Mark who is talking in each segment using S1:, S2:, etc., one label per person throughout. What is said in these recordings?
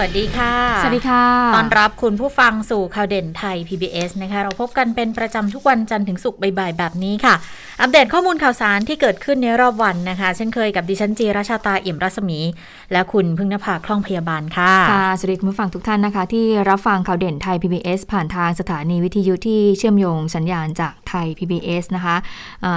S1: วัสดีค่ะ
S2: สวัสดีค่ะ
S1: ต้อนรับคุณผู้ฟังสู่ข่าวเด่นไทย PBS นะคะ เราพบกันเป็นประจำทุกวันจันทร์ถึงศุกร์บ่ายๆแบบนี้ค่ะ อัปเดตข้อมูลข่าวสารที่เกิดขึ้นในรอบวันนะคะ เช่นเคยกับดิฉันจีราชาตาอิ่มรัศมี และคุณพึ่งนภาคล่องพยาบาลค่ะ
S2: ค่ะ สวัสดีคุณผู้ฟังทุกท่านนะคะ ที่รับฟังข่าวเด่นไทย PBS ผ่านทางสถานีวิทยุที่เชื่อมโยงสัญญาณจากไทย PBS นะคะ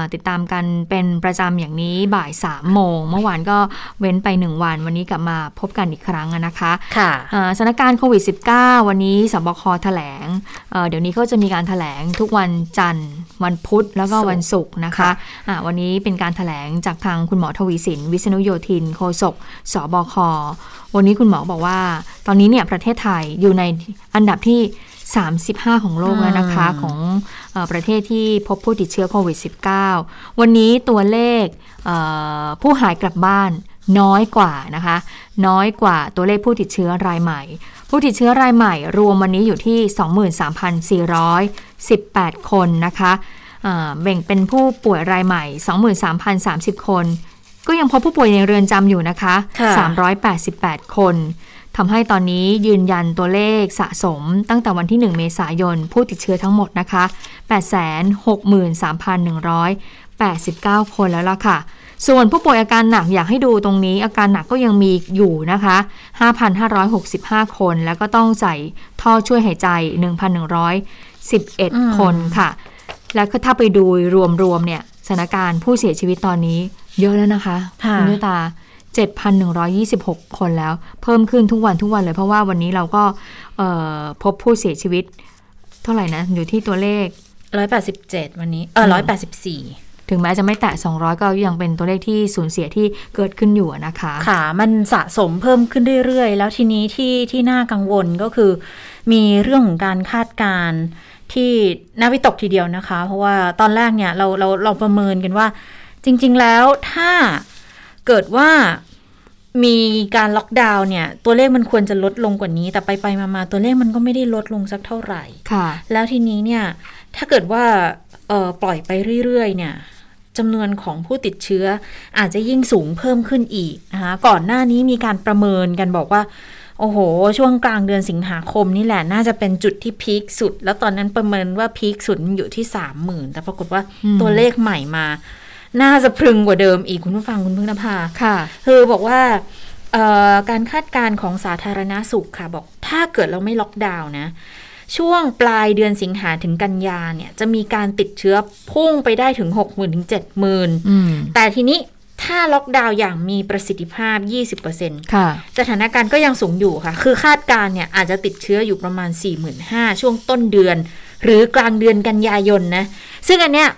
S2: ะติดตามกันเป็นประจำอย่างนี้บ่าย3โมงเมื่อวานก็เว้นไป 1 วัน วันนี้กลับมาพบกันอีกครั้งนะคะ
S1: ค่ะ
S2: สถานการณ์โควิด -19 วันนี้สบคแถลงเเดี๋ยวนี้เขาจะมีการแถลงทุกวันจันทร์ วันพุธแล้วก็วันศุกร์นะคะะวันนี้เป็นการแถลงจากทางคุณหมอทวีสิน วิษณุโยธินโฆษกสบค วันนี้คุณหมอบอกว่า ตอนนี้เนี่ยประเทศไทยอยู่ในอันดับที่ 35 ของโลกแล้วนะคะ ของอประเทศที่พบผู้ติดเชื้อโควิด -19 วันนี้ตัวเลขผู้หายกลับบ้าน น้อยกว่านะคะ น้อยกว่าตัวเลขผู้ติดเชื้อรายใหม่ ผู้ติดเชื้อรายใหม่ รวมวันนี้อยู่ที่ 23,418 คนนะคะแบ่งเป็นผู้ป่วยรายใหม่ 23,030 คน ก็ยังพบผู้ป่วยในเรือนจำอยู่นะคะคะ388 คนทำให้ตอนนี้ยืนยันตัวเลขสะสมตั้งแต่วันที่ 1 เมษายน ผู้ติดเชื้อทั้งหมดนะคะ 863,189 คนแล้วล่ะค่ะ ส่วนผู้ป่วยอาการหนักอยากให้ดูตรงนี้ อาการหนักก็ยังมีอยู่นะคะ 5,565 คน แล้วก็ต้องใส่ท่อช่วยหายใจ 1,111 คนค่ะ แล้วถ้าไปดูรวมๆเนี่ยสถานการณ์ผู้เสียชีวิตตอนนี้เยอะแล้วนะคะคุณนุตา 7,126 คนแล้ว เพิ่มขึ้นทุกวันทุกวันเลยเพราะว่าวันนี้เราก็พบผู้เสียชีวิต เท่าไหร่นะ อยู่ที่ตัวเลข
S1: 187 วันนี้ เออ184
S2: ถึงแม้จะไม่แตะ 200 ก็ยังเป็นตัวเลขที่สูญเสียที่เกิดขึ้นอยู่นะคะ
S1: ค่ะ มันสะสมเพิ่มขึ้นเรื่อยๆ แล้วทีนี้ที่ที่น่ากังวลก็คือ มีเรื่องของการคาดการณ์ที่น่าวิตกทีเดียวนะคะ เพราะว่าตอนแรกเนี่ยเราเราเราประเมินกันว่า จริง ๆ แล้วถ้าเกิดว่ามีการล็อกดาวน์เนี่ย ตัวเลขมันควรจะลดลงกว่านี้ แต่ไปไปมาๆตัวเลขมันก็ไม่ได้ลดลงสักเท่าไหร่
S2: ค่ะ
S1: แล้วทีนี้เนี่ย ถ้าเกิดว่าเออปล่อยไปเรื่อยๆ เนี่ย จำนวนของผู้ติดเชื้อ อาจจะยิ่งสูงเพิ่มขึ้นอีกนะคะก่อนหน้านี้มีการประเมินกันบอกว่า โอ้โห ช่วงกลางเดือนสิงหาคมนี่แหละ น่าจะเป็นจุดที่พีคสุด แล้วตอนนั้นประเมินว่าพีคสุดมันอยู่ที่สามหมื่นแต่ปรากฏว่าตัวเลขใหม่มา น่าจะพึงกว่าเดิมอีกคุณผู้ฟังคุณพึ่งนภา
S2: ค่ะ
S1: คือบอกว่าการคาดการณ์ของสาธารณาสุขค่ะบอกถ้าเกิดเราไม่ล็อกดาวน์นะ ช่วงปลายเดือนสิงหาถึงกันยาเนี่ยจะมีการติดเชื้อพุ่งไปได้ถึงหกหมื่นถึงเจ็ดหมื่นแต่ทีนี้ถ้าล็อกดาวน์อย่างมีประสิทธิภาพ 20%
S2: ค่ะ
S1: สถานการณ์ก็ยังสูงอยู่ค่ะ คือคาดการเนี่ยอาจจะติดเชื้ออยู่ประมาณ 45,000 ช่วงต้นเดือน หรือกลางเดือนกันยายนนะ ซึ่งอันเนี้ย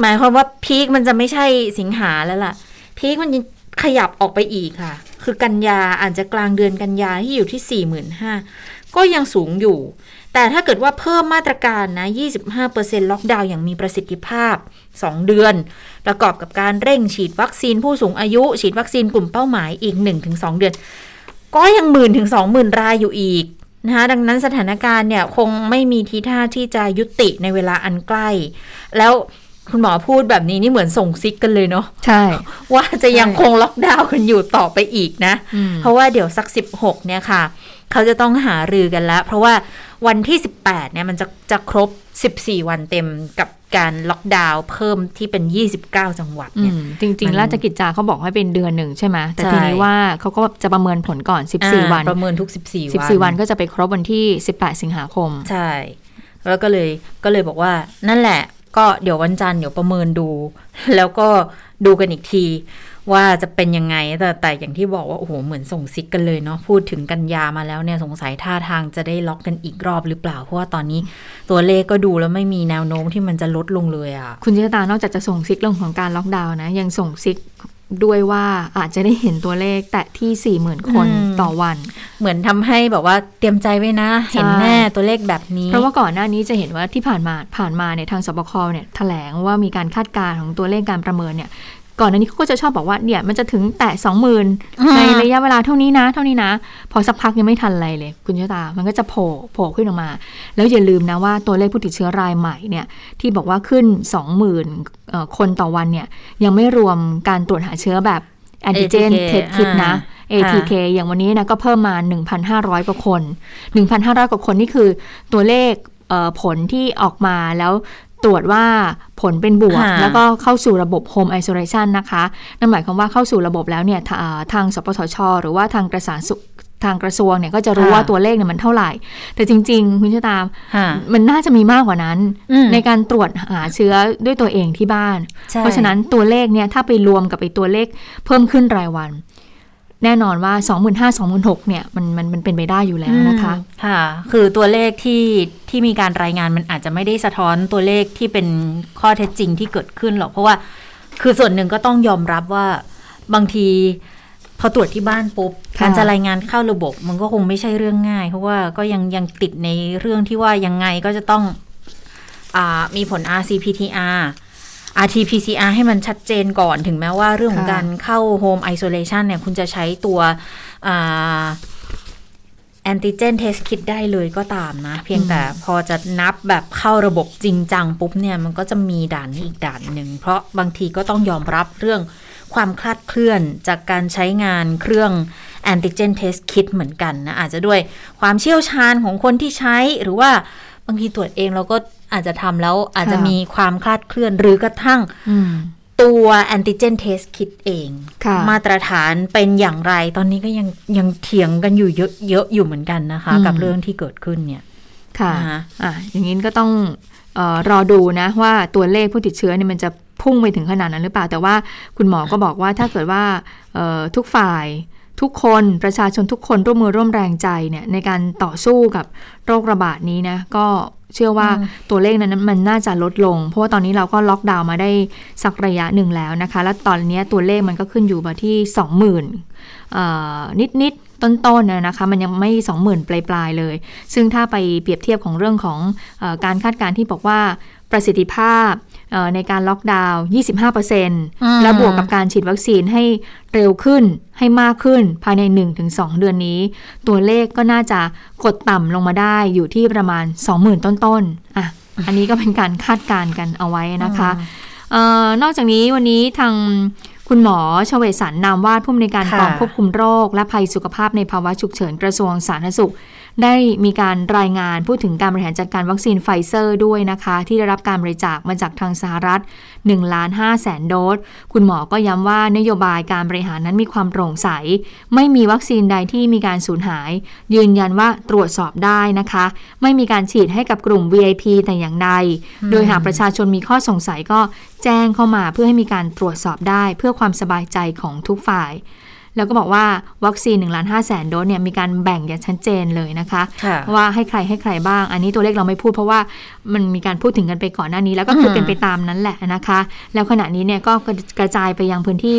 S1: หมายความว่าพีคมันจะไม่ใช่สิงหาแล้วล่ะ พีคมันขยับออกไปอีกค่ะ คือกันยาอาจจะกลางเดือนกันยาที่อยู่ที่ 45,000 ก็ยังสูงอยู่ แต่ถ้าเกิดว่าเพิ่มมาตรการนะ 25%ล็อกดาวน์อย่างมีประสิทธิภาพ 2 เดือน ประกอบกับการเร่งฉีดวัคซีนผู้สูงอายุ ฉีดวัคซีนกลุ่มเป้าหมายอีก 1-2 เดือน ก็ยังหมื่นถึงสองหมื่นรายอยู่อีกนะคะดังนั้นสถานการณ์เนี่ยคงไม่มีทีท่าที่จะยุติในเวลาอันใกล้ แล้วคุณหมอพูดแบบนี้นี่เหมือนส่งซิกกันเลยเนาะ
S2: ใช่
S1: ว่าจะยังคงล็อกดาวน์กันอยู่ต่อไปอีกนะ เพราะว่าเดี๋ยวสัก 16 เนี่ยค่ะ เขาจะต้องหารือกันแล้ว เพราะว่าวันที่ 18เนี่ยมันจะจะครบ 14 วันเต็มกับการล็อกดาวน์เพิ่มที่เป็น 29 จังหวัดเนี่ย
S2: จริง ๆ ราชกิจจาเขาบอกให้เป็นเดือนหนึ่งใช่ไหมแต่ทีนี้ว่าเขาก็จะประเมินผลก่อน 14 วัน
S1: ประเมินทุก 14
S2: วัน 14 วันก็จะไปครบวันที่ 18 สิงหาคม
S1: ใช่ แล้วก็เลยก็เลยบอกว่านั่นแหละ ก็เดี๋ยววันจันทร์เดี๋ยวประเมินดู แล้วก็ดูกันอีกที ว่าจะเป็นยังไงแต่แต่อย่างที่บอกว่าโอ้โหเหมือนส่งซิกกันเลยเนาะพูดถึงกันยามาแล้วเนี่ยสงสัยท่าทางจะได้ล็อกกันอีกรอบหรือเปล่า เพราะว่าตอนนี้ตัวเลขก็ดูแล้วไม่มีแนวโน้มที่มันจะลดลงเลยอะ่ะ
S2: คุณจิตตานอกจากจะส่งซิกเรื่องของการล็อกดาวน์นะยังส่งซิกด้วยว่าอาจจะได้เห็นตัวเลขแตะที่สี่หมื่นคนต่อวัน
S1: เหมือนทำให้แบบว่าเตรียมใจไว้นะ เห็นแน่ตัวเลขแบบนี้
S2: เพราะว่าก่อนหน้านี้จะเห็นว่าที่ผ่านมาผ่านมาเนี่ยทางสบคเนี่ยแถลงว่ามีการคาดการณ์ของตัวเลขการประเมินเนี่ย ก่อนหน้านี้เขาก็จะชอบบอกว่าเนี่ยมันจะถึงแตะสองหมื่น
S1: อืม
S2: ในระยะเวลาเท่านี้นะ เท่านี้นะ พอสักพักยังไม่ทันอะไรเลย คุณเชษตา มันก็จะโผล่โผล่ขึ้นออกมา แล้วอย่าลืมนะว่าตัวเลขผู้ติดเชื้อรายใหม่เนี่ยที่บอกว่าขึ้น20,000เอ่อคนต่อวันเนี่ยยังไม่รวมการตรวจหาเชื้อแบบแอนติเจน
S1: ATK
S2: เทสคิดนะ
S1: อ่า
S2: ATK อย่างวันนี้นะก็เพิ่มมา 1,500 กว่าคน 1,500 กว่าคนนี่คือตัวเลขเอ่อผลที่ออกมาแล้ว ตรวจว่าผลเป็นบวก
S1: ค่ะ
S2: แล้วก็เข้าสู่ระบบ Home Isolation นะคะ นั่นหมายความว่าเข้าสู่ระบบแล้วเนี่ยทาอ่าทางสปสช หรือว่าทางกระทรวงสุทางกระทรวงเนี่ยก็จะรู้
S1: ค่ะ
S2: ว่าตัวเลขเนี่ยมันเท่าไหร่ แต่จริง ๆ คุณชะตาม
S1: ค่ะ
S2: มันน่าจะมีมากกว่านั้น
S1: อืม
S2: ในการตรวจหาเชื้อด้วยตัวเองที่บ้าน
S1: ใช่
S2: เพราะฉะนั้นตัวเลขเนี่ยถ้าไปรวมกับไอ้ตัวเลขเพิ่มขึ้นรายวัน แน่นอนว่า 25,000 26,000เนี่ยมันมันมันเป็นไปได้อยู่แล้วนะคะ
S1: อืมค่ะ คือตัวเลขที่ที่มีการรายงานมันอาจจะไม่ได้สะท้อนตัวเลขที่เป็นข้อเท็จจริงที่เกิดขึ้นหรอก เพราะว่าคือส่วนหนึ่งก็ต้องยอมรับว่าบางทีพอตรวจที่บ้านปุ๊บ
S2: ค่ะ
S1: การจะรายงานเข้าระบบมันก็คงไม่ใช่เรื่องง่าย เพราะว่าก็ยังยังติดในเรื่องที่ว่ายังไงก็จะต้องอามีผล RCPTR RT-PCR ให้มันชัดเจนก่อนถึงแม้ว่าเรื่องของ
S2: ค่ะ
S1: การเข้า Home Isolation เนี่ย คุณจะใช้ตัวอ่า antigen test kit ได้เลยก็ตามนะ เพียงแต่พอจะนับแบบเข้าระบบจริงจังปุ๊บเนี่ย มันก็จะมีด่านนี้อีกด่านหนึ่ง เพราะบางทีก็ต้องยอมรับเรื่องความคลาดเคลื่อนจากการใช้งานเครื่อง antigen test kit เหมือนกันนะ อาจจะด้วยความเชี่ยวชาญของคนที่ใช้หรือว่าบางทีตรวจเองเราก็ อาจจะทำแล้วอาจจะ
S2: ค่ะ
S1: มีความคลาดเคลื่อนหรือกระทั่ง
S2: อืม
S1: ตัวแอนติเจนเทสคิดเอง
S2: ค่ะ
S1: มาตรฐานเป็นอย่างไรตอนนี้ก็ยังยังเถียงกันอยู่เยอะเยอะอยู่เหมือนกันนะคะ
S2: อืม
S1: กับเรื่องที่เกิดขึ้นเนี่ย
S2: ค่ะ
S1: นะคะ
S2: อะอย่างนี้ก็ต้องเออรอดูนะว่าตัวเลขผู้ติดเชื้อเนี่ยมันจะพุ่งไปถึงขนาดนั้นหรือเปล่า แต่ว่าคุณหมอก็บอกว่าถ้าเกิดว่าเอ่อทุกฝ่ายทุกคนประชาชนทุกคนร่วมมือร่วมแรงใจเนี่ยในการต่อสู้กับโรคระบาดนี้นะก็ เชื่อว่า
S1: อืม
S2: ตัวเลขนั้นมันน่าจะลดลง เพราะว่าตอนนี้เราก็ล็อกดาวน์มาได้สักระยะหนึ่งแล้วนะคะ แล้วตอนนี้ตัวเลขมันก็ขึ้นอยู่มาที่ 20,000เอ่อนิดๆต้นๆนะนะคะ มันยังไม่ 20,000 ปลายๆเลย ซึ่งถ้าไปเปรียบเทียบของเรื่องของเออการคาดการณ์ที่บอกว่าประสิทธิภาพเอ่อ ในการล็อกดาวน์ 25%แล้วบวกกับการฉีดวัคซีนให้เร็วขึ้นให้มากขึ้นภายใน 1-2 เดือนนี้ ตัวเลขก็น่าจะกดต่ำลงมาได้อยู่ที่ประมาณ 20,000 ต้นๆอะอันนี้ก็เป็นการคาดการณ์กันเอาไว้นะคะเออนอกจากนี้วันนี้ทางคุณหมอเฉวตสรร นามวาทผู้อำนวยการ
S1: ค่ะ
S2: กองควบคุมโรค และภัยสุขภาพในภาวะฉุกเฉินกระทรวงสาธารณสุข ได้มีการรายงานพูดถึงการบริหารจัดการวัคซีนไฟเซอร์ด้วยนะคะ ที่ได้รับการบริจาคมาจากทางสหรัฐ1ล้าน5แสนโดส คุณหมอก็ย้ำว่านโยบายการบริหารนั้นมีความโปร่งใส ไม่มีวัคซีนใดที่มีการสูญหาย ยืนยันว่าตรวจสอบได้นะคะ ไม่มีการฉีดให้กับกลุ่ม VIP แต่อย่างใด โดยหากประชาชนมีข้อสงสัยก็แจ้งเข้ามาเพื่อให้มีการตรวจสอบได้ เพื่อความสบายใจของทุกฝ่าย แล้วก็บอกว่าวัคซีน1ล้าน5แสนโดสเนี่ยมีการแบ่งอย่างชัดเจนเลยนะคะ
S1: ค่ะ
S2: ว่าให้ใครให้ใครบ้าง อันนี้ตัวเลขเราไม่พูดเพราะว่ามันมีการพูดถึงกันไปก่อนหน้านี้ แล้วก็คือเป็นไปตามนั้นแหละนะคะ แล้วขณะนี้เนี่ยก็กระจายไปยังพื้นที่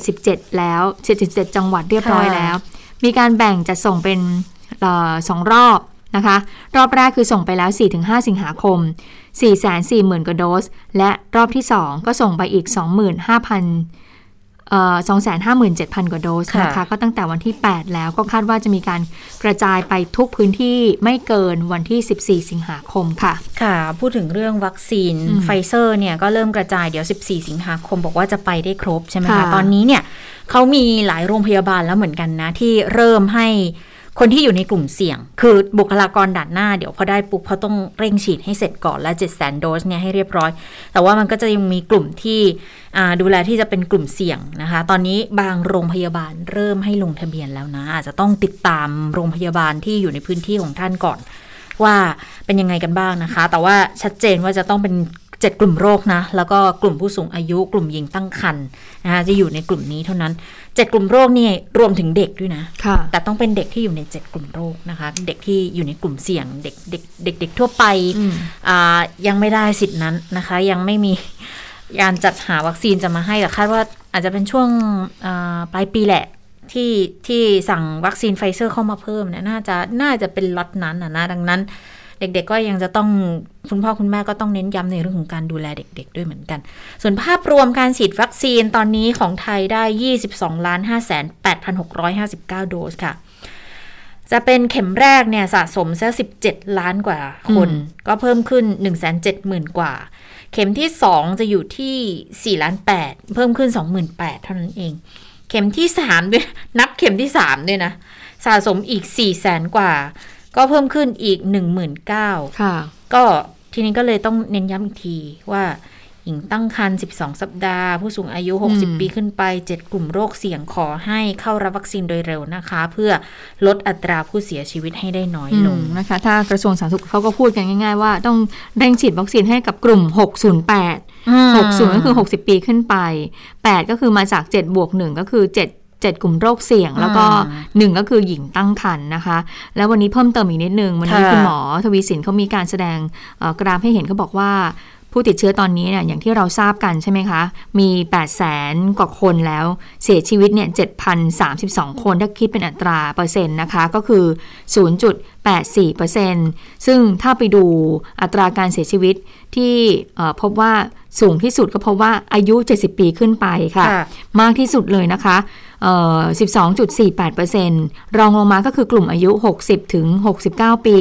S2: 77 แล้ว77จังหวัดเรียบร้อย
S1: ค่ะ
S2: แล้ว มีการแบ่งจัดส่งเป็นเอ่อสองรอบนะคะ รอบแรกคือส่งไปแล้ว 4-5 สิงหาคม 440,000 กว่าโดส และรอบที่ 2 ก็ส่งไปอีก 25,000เอ่อ 257,000 กว่าโดสนะคะ
S1: ค่ะ
S2: ก็ตั้งแต่วันที่ 8 แล้วก็คาดว่าจะมีการกระจายไปทุกพื้นที่ไม่เกินวันที่ 14 สิงหาคมค่ะ
S1: ค่ะ พูดถึงเรื่องวัคซีน
S2: อืม
S1: ไฟเซอร์เนี่ยก็เริ่มกระจายเดี๋ยว 14 สิงหาคมบอกว่าจะไปได้ครบใช่ไหมคะ
S2: ค่ะ
S1: ตอนนี้เนี่ยเขามีหลายโรงพยาบาลแล้วเหมือนกันนะ ที่เริ่มให้ คนที่อยู่ในกลุ่มเสี่ยง คือบุคลากรด่านหน้าเดี๋ยวพอได้ปุ๊บเขาต้องเร่งฉีดให้เสร็จก่อนและ7 0 0 0 0 0โดสเนี่ยให้เรียบร้อย แต่ว่ามันก็จะยังมีกลุ่มที่ดูแลที่จะเป็นกลุ่มเสี่ยงนะคะ ตอนนี้บางโรงพยาบาลเริ่มให้ลงทะเบียนแล้วนะ อาจจะต้องติดตามโรงพยาบาลที่อยู่ในพื้นที่ของท่านก่อนว่าเป็นยังไงกันบ้างนะคะ แต่ว่าชัดเจนว่าจะต้องเป็น เจ็ดกลุ่มโรคนะ แล้วก็กลุ่มผู้สูงอายุ กลุ่มหญิงตั้งครรภ์นะคะจะอยู่ในกลุ่มนี้เท่านั้นเจ็ดกลุ่มโรคนี่รวมถึงเด็กด้วยนะ
S2: ค่ะ
S1: แต่ต้องเป็นเด็กที่อยู่ในเจ็ดกลุ่มโรคนะคะ เด็กที่อยู่ในกลุ่มเสี่ยง เด็กเด็กเด็กเด็กทั่วไป
S2: อืม
S1: อ่ายังไม่ได้สิทธินั้นนะคะ ยังไม่มีการจัดหาวัคซีนจะมาให้แต่คาดว่าอาจจะเป็นช่วงอ่าปลายปีแหละที่ที่สั่งวัคซีนไฟเซอร์เข้ามาเพิ่มเนี่ยน่าจะน่าจะเป็นล็อตนั้นนะนะดังนั้น เด็ก ๆ ก็ยังจะต้องคุณพ่อคุณแม่ก็ต้องเน้นย้ำในเรื่องของการดูแลเด็ก ๆ ด้วยเหมือนกัน ส่วนภาพรวมการฉีดวัคซีนตอนนี้ของไทยได้ 22ล้าน5 8 6 5 9 โดสค่ะ จะเป็นเข็มแรกเนี่ยสะสมซะ17 ล้านกว่าคน ก็เพิ่มขึ้น 1 7 0 0 0 0 กว่า เข็มที่ 2 จะอยู่ที่4ล้าน8เพิ่มขึ้น 28,000 เท่านั้นเอง เข็มที่3ด้วยนับเข็มที่3ด้วยนะสะสมอีก4 0 0แสนกว่า ก็เพิ่มขึ้นอีก 19,000
S2: ค่ะ
S1: ก็ทีนี้ก็เลยต้องเน้นย้ำอีกทีว่าหญิงตั้งครรภ์12 สัปดาห์ ผู้สูงอายุ
S2: อืม
S1: 60 ปีขึ้นไป 7 กลุ่มโรคเสี่ยงขอให้เข้ารับวัคซีนโดยเร็วนะคะ เพื่อลดอัตราผู้เสียชีวิตให้ได้น้อย
S2: อื
S1: ล
S2: ม
S1: ง
S2: นะคะ ถ้ากระทรวงสาธารณสุขเขาก็พูดกันง่าย ๆ ว่าต้องเร่งฉีดวัคซีนให้กับกลุ่ม 608 60 ก็คือ 60 ปีขึ้นไป 8 ก็คือมาจาก 7 บวก 1 ก็คือ 7 7 กลุ่มโรคเสี่ยง แล้วก็ 1 ก็คือหญิงตั้งครรภ์นะคะ แล้ววันนี้เพิ่มเติมอีกนิดนึง วันนี้
S1: ค่ะ
S2: คุณหมอทวีสินเขามีการแสดงเอ่อกราฟให้เห็นเขาบอกว่า ผู้ติดเชื้อตอนนี้เนี่ยอย่างที่เราทราบกันใช่ไหมคะ มี8 0 0แสนกว่าคนแล้ว เสียชีวิตเนี่ย7,032 คนถ้าคิดเป็นอัตราเปอร์เซ็นต์นะคะ ก็คือ 0.84%ซึ่งถ้าไปดูอัตราการเสียชีวิตที่เอ่อพบว่าสูงที่สุดก็พบว่าอายุ 70 ปีขึ้นไปค่ะ
S1: ค่ะ
S2: มากที่สุดเลยนะคะเอ่อ12.48%รองลงมาก็คือกลุ่มอายุ 60 ถึง 69 ปี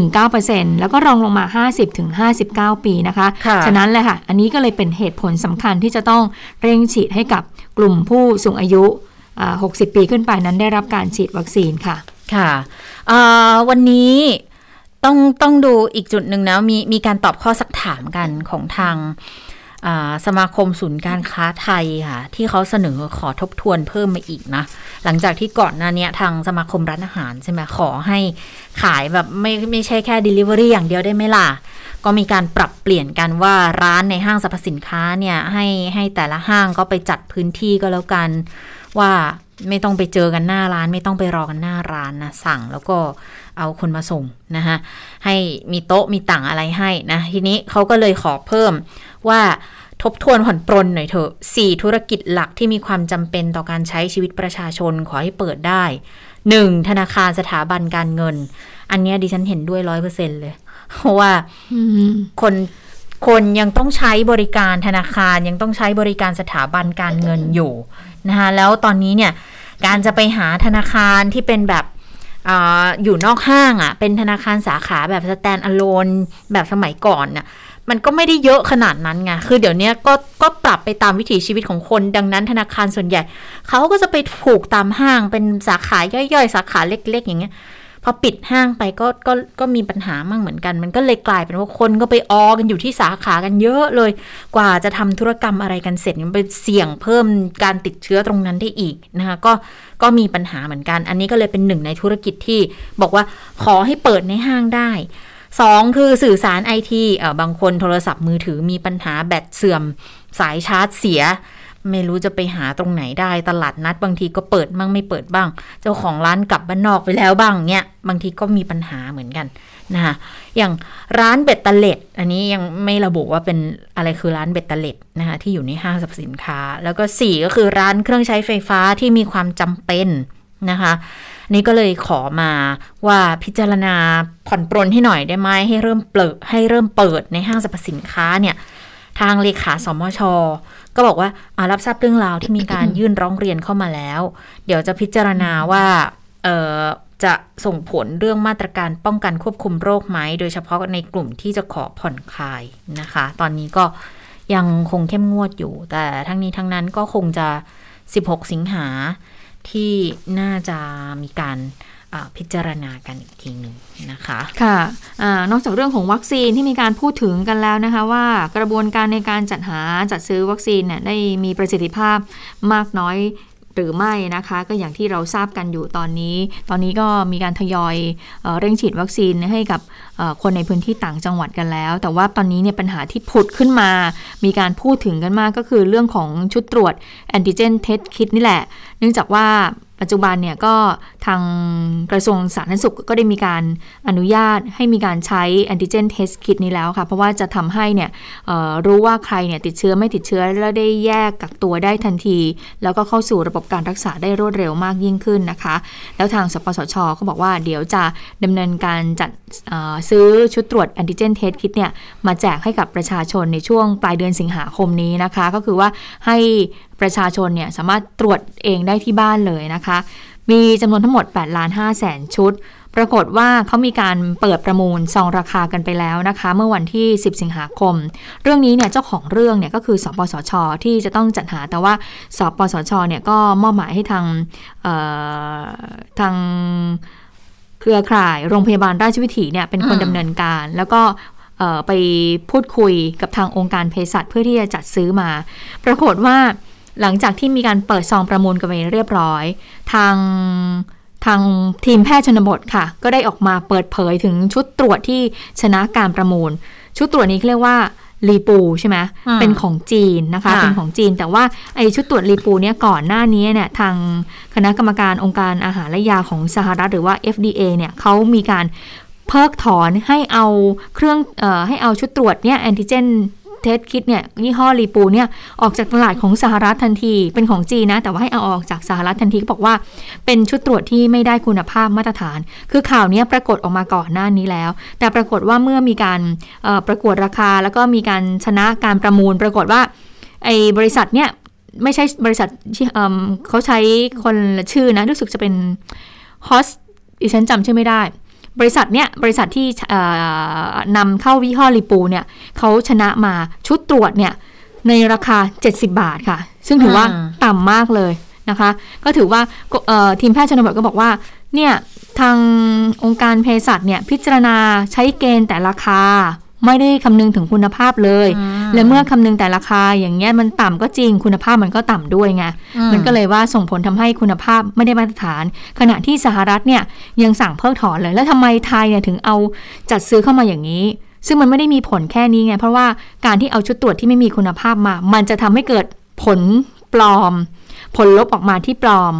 S2: 4.19%แล้วก็รองลงมา 50ถึง59 ปีนะคะ
S1: ค่ะ
S2: ฉะนั้นแหละค่ะ อันนี้ก็เลยเป็นเหตุผลสำคัญที่จะต้องเร่งฉีดให้กับกลุ่มผู้สูงอายุอ่า60 ปีขึ้นไปนั้นได้รับการฉีดวัคซีนค่ะ
S1: ค่ะเอ่อวันนี้ต้องต้องดูอีกจุดหนึ่งนะมีมีการตอบข้อสักถามกันของทางอ่า สมาคมศูนย์การค้าไทยค่ะ ที่เขาเสนอขอทบทวนเพิ่มมาอีกนะ หลังจากที่ก่อนหน้าเนี้ยทางสมาคมร้านอาหารใช่ไหมขอให้ขายแบบไม่ไม่ใช่แค่ Delivery อย่างเดียวได้ไหมล่ะ ก็มีการปรับเปลี่ยนกันว่าร้านในห้างสรรพสินค้าเนี่ยให้ให้แต่ละห้างก็ไปจัดพื้นที่ก็แล้วกันว่า ไม่ต้องไปเจอกันหน้าร้าน ไม่ต้องไปรอกันหน้าร้านนะ สั่งแล้วก็เอาคนมาส่งนะคะให้มีโต๊ะมีต่างอะไรให้นะ ทีนี้เขาก็เลยขอเพิ่มว่าทบทวนผ่อนปรนหน่อยเถอะสี่ธุรกิจหลักที่มีความจำเป็นต่อการใช้ชีวิตประชาชนขอให้เปิดได้หนึ่งธนาคารสถาบันการเงิน อันเนี้ยดิฉันเห็นด้วยร้อยเปอร์เซ็นเลย เพราะว่าคนคนยังต้องใช้บริการธนาคารยังต้องใช้บริการสถาบันการเงินอยู่นะคะแล้วตอนนี้เนี่ย การจะไปหาธนาคารที่เป็นแบบอยู่นอกห้างอะ่ะ เป็นธนาคารสาขาแบบสแตนอะโลนแบบสมัยก่อนน่ะมันก็ไม่ได้เยอะขนาดนั้นไง คือเดี๋ยวนี้ก็ก็ปรับไปตามวิถีชีวิตของคน ดังนั้นธนาคารส่วนใหญ่ เขาก็จะไปผูกตามห้างเป็นสาขาย่อยๆ สาขาเล็ก ๆ อย่างเงี้ย พอปิดห้างไปก็ก็ก็มีปัญหามั่งเหมือนกัน มันก็เลยกลายเป็นว่าคนก็ไปออกันอยู่ที่สาขากันเยอะเลย กว่าจะทำธุรกรรมอะไรกันเสร็จมันไปเสี่ยงเพิ่มการติดเชื้อตรงนั้นได้อีกนะคะก็ก็มีปัญหาเหมือนกัน อันนี้ก็เลยเป็นหนึ่งในธุรกิจที่บอกว่าขอให้เปิดในห้างได้สองคือสื่อสารไอทีเอ่อบางคนโทรศัพท์มือถือมีปัญหาแบตเสื่อมสายชาร์จเสีย ไม่รู้จะไปหาตรงไหนได้ตลาดนัด บางทีก็เปิดบ้างไม่เปิดบ้าง เจ้าของร้านกลับบ้านนอกไปแล้วบ้างเนี่ยบางทีก็มีปัญหาเหมือนกันนะคะอย่างร้านเบ็ดเตล็ดอันนี้ยังไม่ระบุว่าเป็นอะไรคือร้านเบ็ดเตล็ดนะคะที่อยู่ในห้างสรรพสินค้า แล้วก็สี่ก็คือร้านเครื่องใช้ไฟฟ้าที่มีความจำเป็นนะคะนี่ก็เลยขอมาว่าพิจารณาผ่อนปรนให้หน่อยได้ไหมให้เริ่มเปิดให้เริ่มเปิดในห้างสรรพสินค้าเนี่ยทางเลขาสมช ก็บอกว่าอารับทราบเรื่องราวที่มีการยื่นร้องเรียนเข้ามาแล้ว เดี๋ยวจะพิจารณาว่าจะส่งผลเรื่องมาตรการป้องกันควบคุมโรคไหม โดยเฉพาะในกลุ่มที่จะขอผ่อนคลายนะคะ ตอนนี้ก็ยังคงเข้มงวดอยู่ แต่ทั้งนี้ทั้งนั้นก็คงจะ 16 สิงหาที่น่าจะมีการ พิจารณากันอีกทีหนึ่งนะคะ
S2: ค่ะอนอกจากเรื่องของวัคซีนที่มีการพูดถึงกันแล้วนะคะว่ากระบวนการในการจัดหาจัดซื้อวัคซีนเนี่ยได้มีประสิทธิภาพมากน้อยหรือไม่นะคะก็อย่างที่เราทราบกันอยู่ตอนนี้ ตอนนี้ก็มีการทยอยเอเร่งฉีดวัคซีนให้กับคนในพื้นที่ต่างจังหวัดกันแล้ว แต่ว่าตอนนี้เนี่ยปัญหาที่ผุดขึ้นมา มีการพูดถึงกันมากก็คือเรื่องของชุดตรวจแอนติเจนเทสคิดนี่แหละ เนื่องจากว่า ปัจจุบันเนี่ยก็ทางกระทรวงสาธารณสุขก็ได้มีการอนุญาตให้มีการใช้ antigen test kit นี้แล้วค่ะ เพราะว่าจะทำให้เนี่ยรู้ว่าใครเนี่ยติดเชื้อไม่ติดเชื้อแล้วได้แยกกักตัวได้ทันที แล้วก็เข้าสู่ระบบการรักษาได้รวดเร็วมากยิ่งขึ้นนะคะ แล้วทางสปสชก็บอกว่าเดี๋ยวจะดำเนินการจัดซื้อชุดตรวจ antigen test kit เนี่ยมาแจกให้กับประชาชนในช่วงปลายเดือนสิงหาคมนี้นะคะ ก็คือว่าให้ ประชาชนเนี่ยสามารถตรวจเองได้ที่บ้านเลยนะคะ มีจำนวนทั้งหมด8ล้าน5แสนชุด ปรากฏว่าเขามีการเปิดประมูลซองราคากันไปแล้วนะคะ เมื่อวันที่ 10 สิงหาคม เรื่องนี้เนี่ยเจ้าของเรื่องเนี่ยก็คือสปสช ที่จะต้องจัดหาแต่ว่าสปสชเนี่ยก็มอบหมายให้ทางทางเครือข่ายโรงพยาบาลราชวิถีเนี่ยเป็นคนดำเนินการ แล้วก็ไปพูดคุยกับทางองค์การเภสัชเพื่อที่จะจัดซื้อมา ปรากฏว่า หลังจากที่มีการเปิดซองประมูลกันไปเรียบร้อย ทางทางทีมแพทย์ชนบทค่ะ ก็ได้ออกมาเปิดเผยถึงชุดตรวจที่ชนะการประมูล ชุดตรวจนี้เรียกว่ารีปูใช่ไหมเป็นของจีนนะคะ เป็นของจีน แต่ว่าไอชุดตรวจรีปูเนี่ยก่อนหน้านี้เนี่ยทางคณะกรรมการองค์การอาหารและยาของสหรัฐหรือว่า FDA เนี่ยเขามีการเพิกถอนให้เอาเครื่องออให้เอาชุดตรวจเนี่ยแอนติเจน เทสคิดเนี่ยยี่ห้อรีปูเนี่ยออกจากตลาดของสหรัฐทันทีเป็นของจีนนะ แต่ว่าให้เอาออกจากสหรัฐทันทีก็บอกว่า เป็นชุดตรวจที่ไม่ได้คุณภาพมาตรฐาน คือข่าวนี้ปรากฏออกมาก่อนหน้านี้แล้ว แต่ปรากฏว่าเมื่อมีการประกวดราคา แล้วก็มีการชนะการประมูล ปรากฏว่าไอ้บริษัทเนี่ยไม่ใช่บริษัทเขาใช้คนชื่อนะรู้สึกจะเป็นฮอสดิฉันจำชื่อไม่ได้ บริษัทเนี้ยบริษัทที่นำเข้าวิห้อรีปูเนี่ยเขาชนะมาชุดตรวจเนี่ยในราคา 70 บาทค่ะ ซึ่งถือว่าต่ำมากเลยนะคะ ก็ถือว่าทีมแพทย์ชนบทก็บอกว่าเนี่ยทางองค์การเภสัชเนี่ยพิจารณาใช้เกณฑ์แต่ราคา ไม่ได้คำนึงถึงคุณภาพเลย และเมื่อคำนึงแต่ราคาอย่างเงี้ยมันต่ำก็จริง คุณภาพมันก็ต่ำด้วยไง มันก็เลยว่าส่งผลทำให้คุณภาพไม่ได้มาตรฐาน ขณะที่สหรัฐเนี่ยยังสั่งเพิกถอนเลย แล้วทำไมไทยเนี่ยถึงเอาจัดซื้อเข้ามาอย่างนี้ ซึ่งมันไม่ได้มีผลแค่นี้ไง เพราะว่าการที่เอาชุดตรวจที่ไม่มีคุณภาพมา มันจะทำให้เกิดผลปลอม ผลลบออกมาที่ปลอม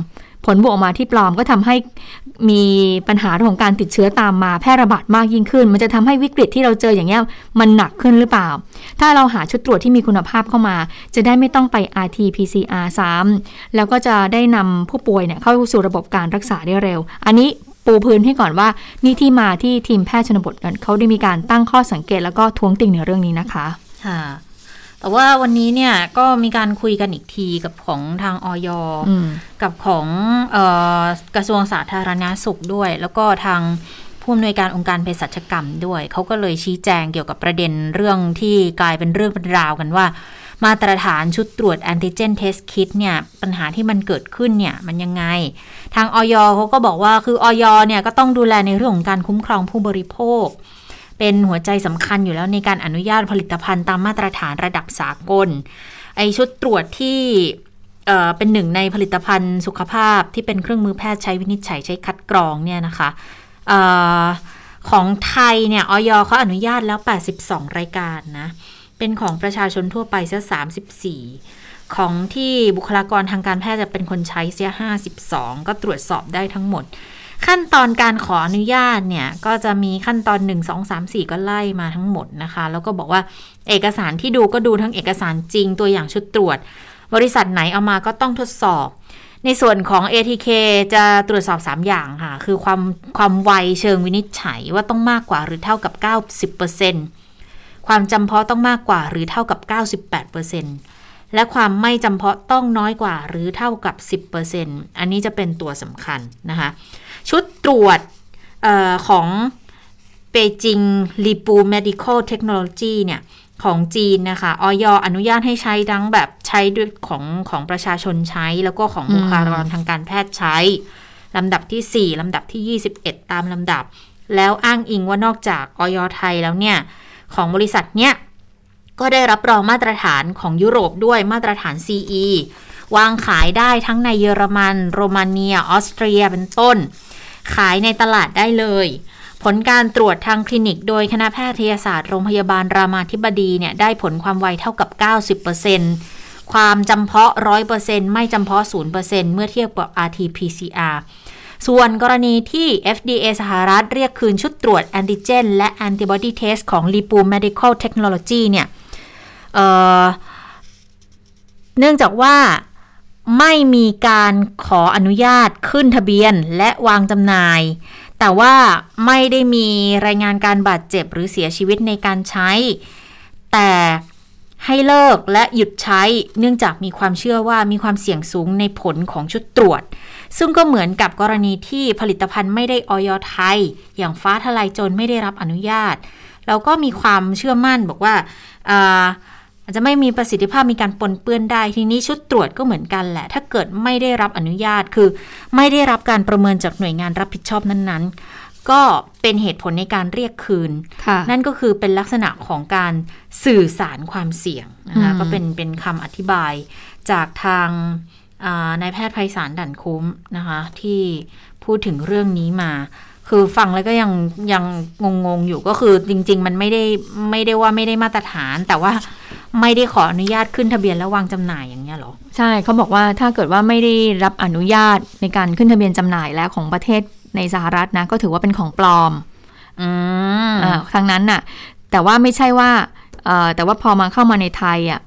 S2: ผลบวกออกมาที่ปลอมก็ทำให้มีปัญหาของการติดเชื้อตามมาแพร่ระบาดมากยิ่งขึ้น มันจะทำให้วิกฤตที่เราเจออย่างเงี้ยมันหนักขึ้นหรือเปล่า ถ้าเราหาชุดตรวจที่มีคุณภาพเข้ามา จะได้ไม่ต้องไป RT-PCR ซ้ำแล้วก็จะได้นำผู้ป่วยเนี่ยเข้าสู่ระบบการรักษาได้เร็ว อันนี้ปูพื้นให้ก่อนว่านี่ที่มาที่ทีมแพทย์ชนบทเขาได้มีการตั้งข้อสังเกตแล้วก็ท้วงติงในเรื่องนี้นะคะ
S1: ค่ะ แต่ว่าวันนี้เนี่ยก็มีการคุยกันอีกทีกับของทางออยกับของออกระทรวงสาธารณาสุขด้วย แล้วก็ทางผู้อำนวยการองค์การเภสัชกรรมด้วย เขาก็เลยชี้แจงเกี่ยวกับประเด็นเรื่องที่กลายเป็นเรื่องเป็นราวกันว่า มาตรฐานชุดตรวจแอนติเจนเทสคิดเนี่ยปัญหาที่มันเกิดขึ้นเนี่ยมันยังไง ทางออยเขาก็บอกว่าคือออยเนี่ยก็ต้องดูแลในเรื่องของการคุ้มครองผู้บริโภค เป็นหัวใจสำคัญอยู่แล้วในการอนุญาตผลิตภัณฑ์ตามมาตรฐานระดับสากล ไอชุดตรวจที่เป็นหนึ่งในผลิตภัณฑ์สุขภาพที่เป็นเครื่องมือแพทย์ใช้วินิจฉัยใช้คัดกรองเนี่ยนะคะออของไทยเนี่ยออยเขาอนุญาตแล้ว 82 รายการนะ เป็นของประชาชนทั่วไปเสีย34 ของที่บุคลากรทางการแพทย์จะเป็นคนใช้เสีย 52 ก็ตรวจสอบได้ทั้งหมด ขั้นตอนการขออนุญาตเนี่ย ก็จะมีขั้นตอน 1 2 3 4 ก็ไล่มาทั้งหมดนะคะ แล้วก็บอกว่าเอกสารที่ดูก็ดูทั้งเอกสารจริงตัวอย่างชุดตรวจ บริษัทไหนเอามาก็ต้องทดสอบ ในส่วนของ ATK จะตรวจสอบ 3 อย่างค่ะ คือความความไวเชิงวินิจฉัยว่าต้องมากกว่าหรือเท่ากับ 90%ความจำเพาะต้องมากกว่าหรือเท่ากับ 98% และความไม่จำเพาะต้องน้อยกว่าหรือเท่ากับ 10%อันนี้จะเป็นตัวสำคัญนะคะ ชุดตรวจของ Beijing Lepu Medical Technology เนี่ยของจีนนะคะอย.อนุญาตให้ใช้ทั้งแบบใช้ด้วยของของประชาชนใช้ แล้วก็ของบุคลากรทางการแพทย์ใช้ ลำดับที่ 4 ลำดับที่ 21 ตามลำดับ แล้วอ้างอิงว่านอกจากออยไทยแล้วเนี่ย ของบริษัทเนี้ย ก็ได้รับรองมาตรฐานของยุโรปด้วยมาตรฐาน CE วางขายได้ทั้งในเยอรมัน โรมาเนีย ออสเตรียเป็นต้น ขายในตลาดได้เลย ผลการตรวจทางคลินิกโดยคณะแพทยศาสตร์โรงพยาบาลรามาธิบดีเนี่ยได้ผลความไวเท่ากับ 90%คความจำเพาะ 100%ไม่จำเพาะ 0%เมื่อเทียบกับ RT-PCR ส่วนกรณีที่ FDA สหรัฐเรียกคืนชุดตรวจแอนติเจนและแอนติบอดีเทสของ l i p u Medical Technology เนี่ย เเนื่องจากว่าไม่มีการขออนุญาตขึ้นทะเบียนและวางจำหน่าย แต่ว่าไม่ได้มีรายงานการบาดเจ็บหรือเสียชีวิตในการใช้ แต่ให้เลิกและหยุดใช้ เนื่องจากมีความเชื่อว่ามีความเสี่ยงสูงในผลของชุดตรวจ ซึ่งก็เหมือนกับกรณีที่ผลิตภัณฑ์ไม่ได้ออยอไทย อย่างฟ้าทลายโจรไม่ได้รับอนุญาตเราก็มีความเชื่อมั่นบอกว่า อาจจะไม่มีประสิทธิภาพมีการปนเปื้อนได้ทีนี้ชุดตรวจก็เหมือนกันแหละ ถ้าเกิดไม่ได้รับอนุญาตคือ ไม่ได้รับการประเมินจากหน่วยงานรับผิดชอบนั้นๆ ก็เป็นเหตุผลในการเรียกคืน นั่นก็คือเป็นลักษณะของการสื่อสารความเสี่ยงนะคะก็เป็นเป็นคำอธิบายจากทางนายแพทย์ไพศาลดั่นคุ้มนะคะ ที่พูดถึงเรื่องนี้มา คือฟังแล้วก็ยังยังงงๆอยู่ก็คือจริง ๆ มันไม่ได้ไม่ได้ว่าไม่ได้มาตรฐานแต่ว่า ไม่ได้ขออนุญาตขึ้นทะเบียนแล้ววางจำหน่ายอย่างเงี้ยหรอ
S2: ใช่เขาบอกว่าถ้าเกิดว่าไม่ได้รับอนุญาตในการขึ้นทะเบียนจำหน่ายแล้วของประเทศในสหรัฐนะก็ถือว่าเป็นของปลอม
S1: อืม
S2: ทางนั้นน่ะ แต่ว่าไม่ใช่ว่าแต่ว่าพอมาเข้ามาในไทยอะ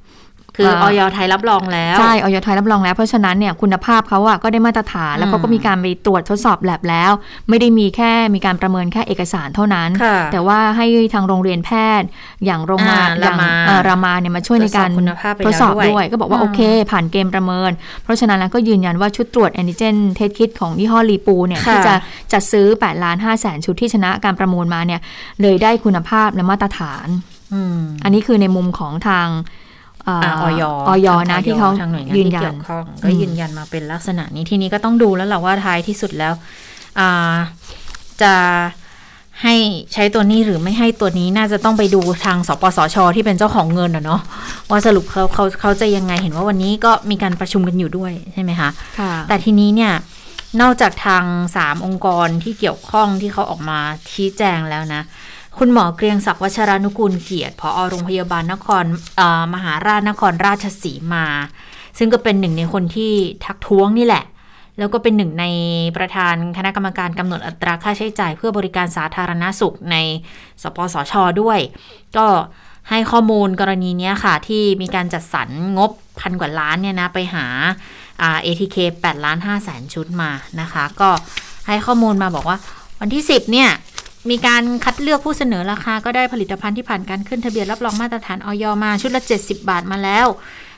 S1: คือออยไทยรับรองแล้ว
S2: ใช่ออยไทยรับรองแล้ว เพราะฉะนั้นเนี่ยคุณภาพเขาอะก็ได้มาตรฐาน แล้วเขาก็มีการไปตรวจทดสอบแลบแล้ว ไม่ได้มีแค่มีการประเมินแค่เอกสารเท่านั้น แต่ว่าให้ทางโรงเรียนแพทย์ อย่างโรงงานอย่างรามาเนี่ยมาช่วยในการทดสอบด้วย ก็บอกว่าโอเค ผ่านเกมประเมิน เพราะฉะนั้นแล้วก็ยืนยันว่าชุดตรวจแอนติเจนเทสคิดของยี่ห้อรีปูเนี่ยที่จะจัดซื้อ8ล้าน5แสนชุดที่ชนะการประมูลมาเนี่ยเลยได้คุณภาพและมาตรฐานอันนี้คือในมุมของทาง
S1: ออย
S2: ออยนะที่เขายืนยัน
S1: ก็ยืนยันมาเป็นลักษณะนี้ทีนี้ก็ต้องดูแล้วแหละว่าท้ายที่สุดแล้วจะให้ใช้ตัวนี้หรือไม่ให้ตัวนี้น่าจะต้องไปดูทางสปสช ที่เป็นเจ้าของเงินอะเนาะว่าสรุปเขาเขาเขาจะยังไงเห็นว่าวันนี้ก็มีการประชุมกันอยู่ด้วยใช่ไหมคะแต่ทีนี้เนี่ยนอกจากทางสามองค์กรที่เกี่ยวข้องที่เขาออกมาชี้แจงแล้วนะ คุณหมอเกรียงศักดิ์วัชรานุกูลเกียรติผอโรงพยาบาลนครมหาราชนครราชสีมา ซึ่งก็เป็นหนึ่งในคนที่ทักท้วงนี่แหละ แล้วก็เป็นหนึ่งในประธานคณะกรรมการกำหนดอัตราค่าใช้จ่าย เพื่อบริการสาธารณาสุขในสปสชด้วย ก็ให้ข้อมูลกรณีนี้ค่ะ ที่มีการจัดสรรงบพันกว่าล้านเนี่ยนะ ไปหา ATK 8ล้าน5แสนชุดมานะคะ ก็ให้ข้อมูลมาบอกว่าวันที่ 10 เนี่ย มีการคัดเลือกผู้เสนอราคาก็ได้ผลิตภัณฑ์ที่ผ่านการขึ้นทะเบียนรับรองมาตรฐานออยมาชุดละ 70 บาทมาแล้ว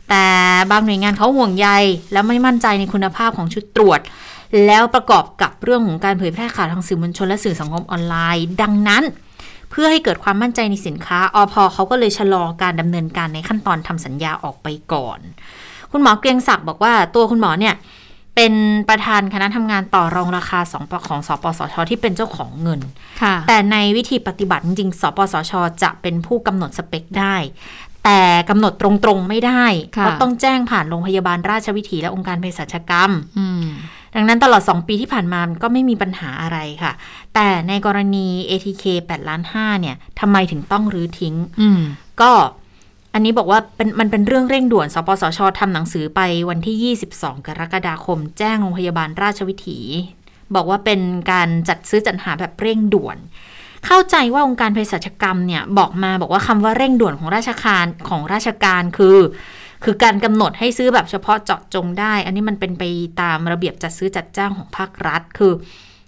S1: แต่บางหน่วยงานเขาห่วงใย แล้วไม่มั่นใจในคุณภาพของชุดตรวจ แล้วประกอบกับเรื่องของการเผยแพร่ข่าวทางสื่อมวลชนและสื่อสังคมออนไลน์ ดังนั้น เพื่อให้เกิดความมั่นใจในสินค้าอพอเขาก็เลยชะลอการดำเนินการในขั้นตอนทำสัญญาออกไปก่อน คุณหมอเกรียงศักดิ์บอกว่าตัวคุณหมอเนี่ย เป็นประธานคณะทำงานต่อรองราคาสองของสปสช ที่เป็นเจ้าของเงิน แต่ในวิธีปฏิบัติจริงสปสช จะเป็นผู้กำหนดสเปคได้ แต่กำหนดตรงๆไม่ได้เพราะต้องแจ้งผ่านโรงพยาบาลราชวิถีและองค์การเภสัชกรรมดังนั้นตลอด 2 ปีที่ผ่านมาก็ไม่มีปัญหาอะไรค่ะ แต่ในกรณี ATK 8ล้าน5เนี่ยทำไมถึงต้องรื้อทิ้งก็ อันนี้บอกว่าเป็นมันเป็นเรื่องเร่งด่วน สปสชทำหนังสือไปวันที่ 22 กรกฎาคม แจ้งโรงพยาบาลราชวิถี บอกว่าเป็นการจัดซื้อจัดหาแบบเร่งด่วน เข้าใจว่าองค์การเภสัชกรรมเนี่ยบอกมาบอกว่าคำว่าเร่งด่วนของราชการของราชการคือ คือการกำหนดให้ซื้อแบบเฉพาะเจาะจงได้ อันนี้มันเป็นไปตามระเบียบจัดซื้อจัดจ้างของภาครัฐ คือ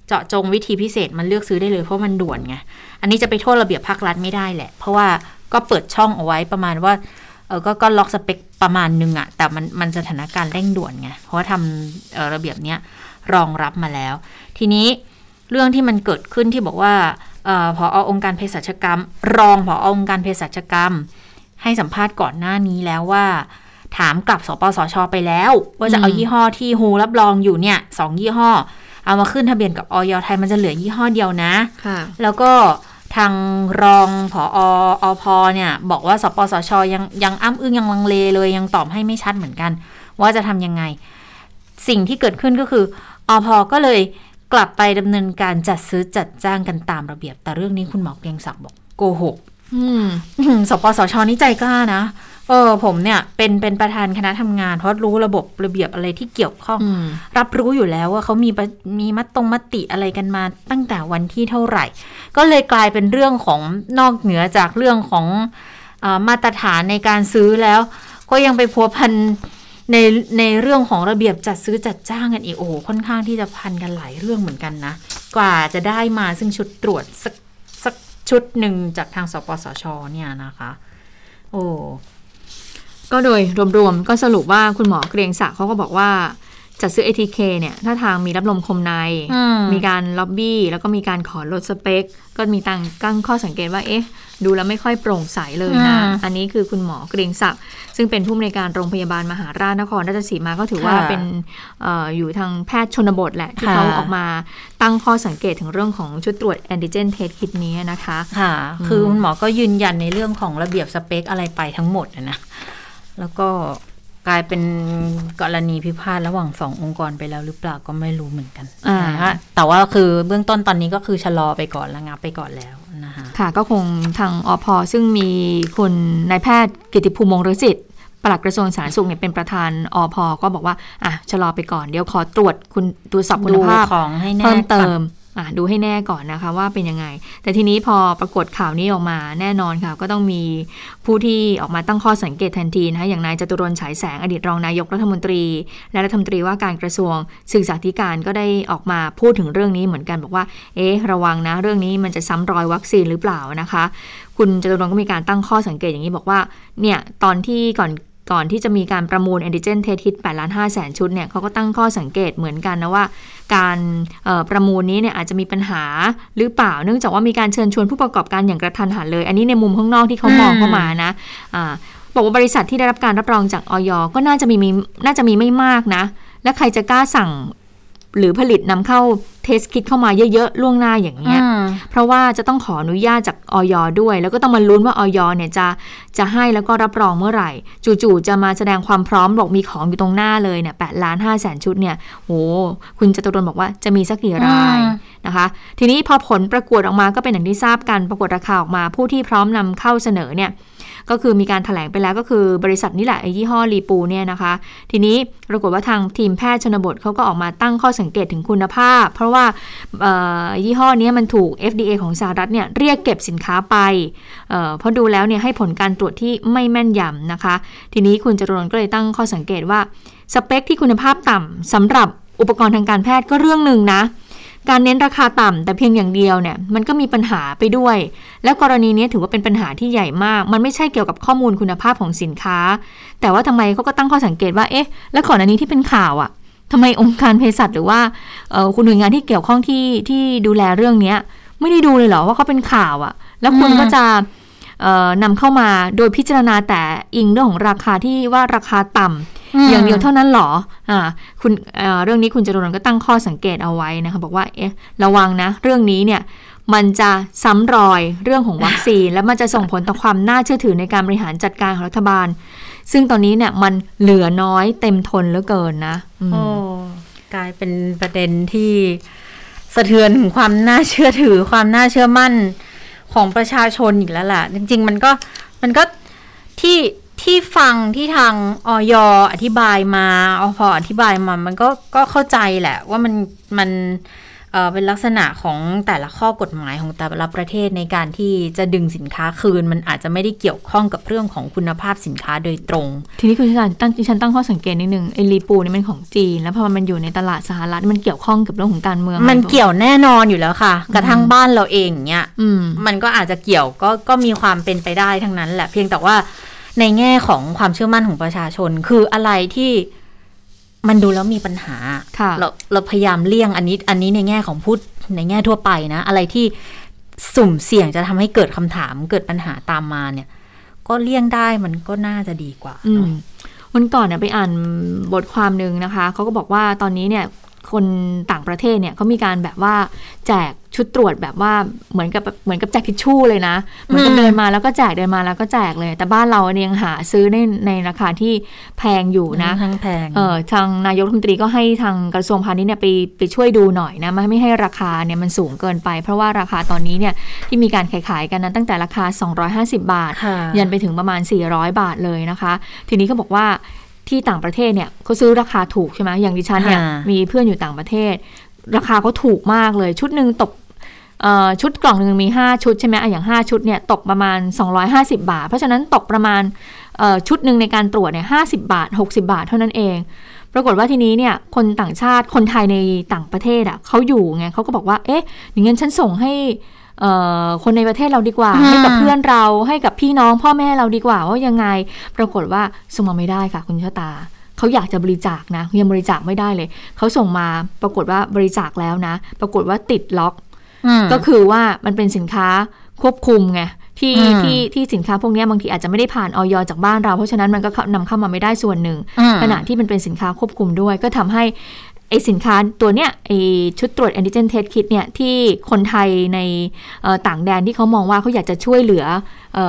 S1: เจาะจงวิธีพิเศษมันเลือกซื้อได้เลยเพราะมันด่วนไง อันนี้จะไปโทษระเบียบภาครัฐไม่ได้แหละ เพราะว่า ก็เปิดช่องเอาไว้ประมาณว่าเออก็ก็ล็อกสเปคประมาณนึงอะแต่มันมันสถานการณ์เร่งด่วนไง เพราะว่าทำระเบียบเนี้ยรองรับมาแล้ว ทีนี้เรื่องที่มันเกิดขึ้นที่บอกว่าออพอองค์การเภสัชกรรม รองพอองค์การเภสัชกรรม ให้สัมภาษณ์ก่อนหน้านี้แล้วว่า ถามกลับสปสชไปแล้ว ว่าจะเอายี่ห้อที่ฮูรับรองอยู่เนี่ยสองยี่ห้อ เอามาขึ้นทะเบียนกับออยไทยมันจะเหลือยี่ห้อเดียวนะแล้วก็ ทางรองผออพเนี่ย บอกว่าสปสชยังยังอ้ำอึ้งยังลังเลเลยยังตอบให้ไม่ชัดเหมือนกัน ว่าจะทำยังไง สิ่งที่เกิดขึ้นก็คืออพก็เลยกลับไปดำเนินการจัดซื้อจัดจ้างกันตามระเบียบ แต่เรื่องนี้คุณหมอเกียงศักดิ์บอกโกหกสปสชนี่ใจกล้านะ เออผมเนี่ยเป็นเป็นประธานคณะทำงาน เพราะรู้ระบบระเบียบอะไรที่เกี่ยวข้อง
S2: อืม
S1: รับรู้อยู่แล้วว่าเขามีประมีมัดตรงมติอะไรกันมาตั้งแต่วันที่เท่าไหร่ ก็เลยกลายเป็นเรื่องของนอกเหนือจากเรื่องของอามาตรฐานในการซื้อแล้ว ก็ยังไปพัวพันในในเรื่องของระเบียบจัดซื้อจัดจ้างกันอีกโอ้โหค่อนข้างที่จะพันกันหลายเรื่องเหมือนกันนะ กว่าจะได้มาซึ่งชุดตรวจสักสักชุดหนึ่งจากทางสปสชเนี่ยนะคะ โอ้
S2: ก็โดยรวมๆ ก็สรุปว่าคุณหมอเกรียงศักดิ์เขาก็บอกว่าจัดซื้อ ATK เนี่ย ถ้าทางมีรับลมคมใน
S1: อืม
S2: มีการล็อบบี้ แล้วก็มีการขอลดสเปค ก็มีตั้งกั้งข้อสังเกตว่า เอ๊ะ ดูแล้วไม่ค่อยโปร่งใสเลยนะ
S1: อืม
S2: อันนี้คือคุณหมอเกรียงศักดิ์ซึ่งเป็นผู้อำนวยการโรงพยาบาลมหาราชนครราชสีมาก็ถือว่า
S1: ค่ะ
S2: เป็นเอออยู่ทางแพทย์ชนบทแหละ ที่
S1: ค่ะ
S2: เขาออกมาตั้งข้อสังเกตถึงเรื่องของชุดตรวจแอนติเจนเทสคิดนี้นะคะ
S1: ค่ะ คือคุณหมอก็ยืนยันในเรื่องของระเบียบสเปคอะไรไปทั้งหมดอะนะ แล้วก็กลายเป็นกรณีพิพาทระหว่างสององค์กรไปแล้วหรือเปล่าก็ไม่รู้เหมือนกัน
S2: อ่า
S1: นะคะแต่ว่าคือเบื้องต้นตอนนี้ก็คือชะลอไปก่อนระงับไปก่อนแล้วนะคะ
S2: ค่ะก็คงทางอพซึ่งมีคุณนายแพทย์กิติภูมิวงศ์ฤจิตปลัดกระทรวงสาธารณสุขเนี่ยเป็นประธานอพก็บอกว่าอะชะลอไปก่อนเดี๋ยวขอตรวจคุณตรวจสอบคุณภาพ
S1: ดูของให้แน่
S2: เพิ่มเติ
S1: ก่อน
S2: มอะ ดูให้แน่ก่อนนะคะว่าเป็นยังไง แต่ทีนี้พอปรากฏข่าวนี้ออกมาแน่นอนค่ะ ก็ต้องมีผู้ที่ออกมาตั้งข้อสังเกตทันทีนะคะอย่างนายจตุรนฉายแสงอดีตรองนายกรัฐมนตรี และรัฐมนตรีว่าการกระทรวงศึกษาธิการก็ได้ออกมาพูดถึงเรื่องนี้เหมือนกันบอกว่า เอ๊ะระวังนะ เรื่องนี้มันจะซ้ำรอยวัคซีนหรือเปล่านะคะ คุณจตุรนก็มีการตั้งข้อสังเกตอย่างนี้บอกว่าเนี่ยตอนที่ก่อน ก่อนที่จะมีการประมูลแอนติเจนเทสคิด8ล้าน5แสนชุดเนี่ยเขาก็ตั้งข้อสังเกตเหมือนกันนะว่า การประมูลนี้เนี่ยอาจจะมีปัญหาหรือเปล่า เนื่องจากว่ามีการเชิญชวนผู้ประกอบการอย่างกระทันหันเลย อันนี้ในมุมข้างนอกที่เขามองเข้ามานะอบอกว่าบริษัทที่ได้รับการรับรองจากออยก็น่าจะมีน่าจะมีไม่มากนะและใครจะกล้าสั่ง หรือผลิตนำเข้าเทสคิดเข้ามาเยอะๆล่วงหน้าอย่างเงี้ย
S1: อืม
S2: เพราะว่าจะต้องขออนุญาตจากออยด้วย แล้วก็ต้องมาลุ้นว่าออยเนี่ยจะจะให้แล้วก็รับรองเมื่อไหร่ จู่ๆจะมาแสดงความพร้อมบอกมีของอยู่ตรงหน้าเลยเนี่ยแปดล้านห้าแสนชุดเนี่ยโหคุณจตุรนต์บอกว่าจะมีสักกี่ราย
S1: อืม
S2: นะคะ ทีนี้พอผลประกวดออกมาก็เป็นอย่างที่ทราบกันประกวดราคาออกมา ผู้ที่พร้อมนำเข้าเสนอเนี่ย ก็คือมีการถแถลงไปแล้วก็คือบริษัทนี่แหละไอ้ยี่ห้อรีปูเนี่ยนะคะ ทีนี้ปรากฏว่าทางทีมแพทย์ชนบทเขาก็ออกมาตั้งข้อสังเกตถึงคุณภาพ เพราะว่ายี่ห้อนี้มันถูก FDA ของสหรัฐเนี่ยเรียกเก็บสินค้าไปเเพราะดูแล้วเนี่ยให้ผลการตรวจที่ไม่แม่นยำนะคะ ทีนี้คุณจรนต์ก็เลยตั้งข้อสังเกตว่าสเปคที่คุณภาพต่ำสำหรับอุปกรณ์ทางการแพทย์ก็เรื่องหนึ่งนะ การเน้นราคาต่ำแต่เพียงอย่างเดียวเนี่ยมันก็มีปัญหาไปด้วย แล้วกรณีนี้ถือว่าเป็นปัญหาที่ใหญ่มาก มันไม่ใช่เกี่ยวกับข้อมูลคุณภาพของสินค้า แต่ว่าทำไมเขาก็ตั้งข้อสังเกตว่าเอ๊ะแล้วก่อนอันนี้ที่เป็นข่าวอะ่ะทำไมองค์การเภสัชหรือว่าเอ่อคุณหน่วยงานที่เกี่ยวข้องที่ที่ดูแลเรื่องเนี้ย ไม่ได้ดูเลยเหรอว่าเขาเป็นข่าวอะ่ะ แล้วคุณก็จะ นำเข้ามาโดยพิจารณาแต่อิงเรื่องของราคาที่ว่าราคาต่ำอย่างเดียวเท่านั้นเหรออ่าคุณเอ่อเรื่องนี้คุณจรนต์ก็ตั้งข้อสังเกตเอาไว้นะคะบอกว่าเอ๊ะระวังนะ เรื่องนี้เนี่ยมันจะซ้ำรอยเรื่องของวัคซีน และมันจะส่งผลต่อความน่าเชื่อถือในการบริหารจัดการของรัฐบาล ซึ่งตอนนี้เนี่ยมันเหลือน้อยเต็มทนเหลือเกินนะอืม
S1: โอ้กลายเป็นประเด็นที่สะเทือนถึงความน่าเชื่อถือความน่าเชื่อมั่น ของประชาชนอีกแล้วล่ะ จริง ๆ มันก็มันก็ที่ที่ฟังที่ทางออยอธิบายมาอพออธิบายมา มันก็ก็เข้าใจแหละ ว่ามันมัน เอ่อเป็นลักษณะของแต่ละข้อกฎหมายของแต่ละประเทศในการที่จะดึงสินค้าคืน มันอาจจะไม่ได้เกี่ยวข้องกับเรื่องของคุณภาพสินค้าโดยตรง
S2: ทีนี้คุณชันตั้งดิฉันตั้งข้อสังเกตนิดนึงไอ้รีปูนี่มันของจีน แล้วพอมันอยู่ในตลาดสหรัฐมันเกี่ยวข้องกับเรื่องของการเมือง
S1: มัน
S2: อะไร
S1: เกี่ยวแน่นอนอยู่แล้วค่ะ กระทั่งบ้านเราเองเนี่ย
S2: อืม
S1: มันก็อาจจะเกี่ยวก็ก็มีความเป็นไปได้ทั้งนั้นแหละเพียงแต่ว่าในแง่ของความเชื่อมั่นของประชาชน คืออะไรที่ มันดูแล้วมีปัญหา
S2: ค่ะ
S1: เราเราพยายามเลี่ยงอันนี้ อันนี้ในแง่ของพูดในแง่ทั่วไปนะ อะไรที่สุ่มเสี่ยงจะทำให้เกิดคำถามเกิดปัญหาตามมาเนี่ย ก็เลี่ยงได้มันก็น่าจะดีกว่า
S2: อืมวันก่อนเนี่ยไปอ่านบทความหนึ่งนะคะเขาก็บอกว่าตอนนี้เนี่ย คนต่างประเทศเนี่ยเขามีการแบบว่าแจกชุดตรวจแบบว่าเหมือนกับเหมือนกับแจกทิชชู่เลยนะเหมือนกับ
S1: อืม
S2: เดินมาแล้วก็แจกเดินมาแล้วก็แจกเลย แต่บ้านเราเนี่ยยังหาซื้อในในราคาที่แพงอยู่นะ
S1: ทั้งแพง
S2: เออทางนายกรัฐมนตรีก็ให้ทางกระทรวงพาณิชย์เนี่ยไปไปช่วยดูหน่อยนะไม่ไม่ให้ราคาเนี่ยมันสูงเกินไป เพราะว่าราคาตอนนี้เนี่ยที่มีการขายขายกันนั้นตั้งแต่ราคา 250 บาท
S1: ค่ะ
S2: ยันไปถึงประมาณ 400 บาทเลยนะคะ ทีนี้ก็บอกว่า ที่ต่างประเทศเนี่ยเขาซื้อราคาถูกใช่ไหมอย่างดิฉันเนี่ย
S1: ค่ะ
S2: มีเพื่อนอยู่ต่างประเทศ ราคาเขาถูกมากเลยชุดหนึ่งตกเอ่อชุดกล่องหนึ่งมี 5 ชุดใช่ไหมอะอย่าง 5 ชุดเนี่ยตกประมาณ 250 บาท เพราะฉะนั้นตกประมาณเอ่อชุดหนึ่งในการตรวจเนี่ยห้บาท 60 บาทเท่านั้นเอง ปรากฏว่าทีนี้เนี่ยคนต่างชาติคนไทยในต่างประเทศอะเขาอยู่ไงเขาก็บอกว่าเอ๊ะอย่างงั้นฉันส่งให้เอ่อ คนในประเทศเราดีกว่า
S1: อืม
S2: ให้กับเพื่อนเราให้กับพี่น้องพ่อแม่เราดีกว่าว่ายังไง ปรากฏว่าส่งมาไม่ได้ค่ะ คุณชะตาเขาอยากจะบริจาคนะยังบริจาคไม่ได้เลยเขาส่งมาปรากฏว่าบริจาคแล้วนะ ปรากฏว่าติดล็อก
S1: อืม
S2: ก็คือว่ามันเป็นสินค้าควบคุมไงที่
S1: อืม
S2: ที่ที่สินค้าพวกเนี้ยบางทีอาจจะไม่ได้ผ่านออยจากบ้านเรา เพราะฉะนั้นมันก็เข้านำเข้ามาไม่ได้ส่วนหนึ่ง
S1: อืม
S2: ขณะที่มันเป็นสินค้าควบคุมด้วย ก็ทำให้ ไอสินค้าตัวเนี้ยไอชุดตรวจแอนติเจนเทสคิดเนี่ยที่คนไทยในเอ่อต่างแดนที่เขามองว่าเขาอยากจะช่วยเหลือเอ่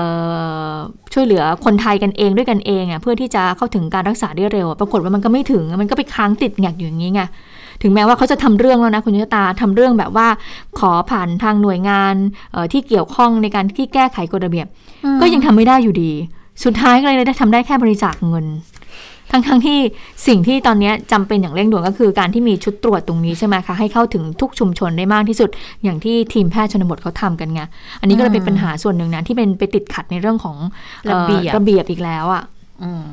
S2: อช่วยเหลือคนไทยกันเองด้วยกันเองอะเพื่อที่จะเข้าถึงการรักษาได้เร็วอะปรากฏว่ามันก็ไม่ถึงมันก็ไปค้างติดแงกอยู่อย่างนี้ไงถึงแม้ว่าเขาจะทำเรื่องแล้วนะคุณชะตาทำเรื่องแบบว่าขอผ่านทางหน่วยงานเอ่อที่เกี่ยวข้องในการที่แก้ไขกฎระเบียบ ก็ยังทำไม่ได้อยู่ดี สุดท้ายก็เลยได้ทำได้แค่บริจาคเงิน ทั้งทั้งๆที่สิ่งที่ตอนนี้จำเป็นอย่างเร่งด่วนก็คือการที่มีชุดตรวจตรงนี้ใช่ไหมคะ ให้เข้าถึงทุกชุมชนได้มากที่สุด อย่างที่ทีมแพทย์ชนบทเขาทำกันไง อันนี้ก็เลยเป็นปัญหาส่วนหนึ่งนะที่เป็นไปติดขัดในเรื่องของอ่อ
S1: ระเบียบ
S2: ระเบียบอีกแล้วอะ
S1: อืม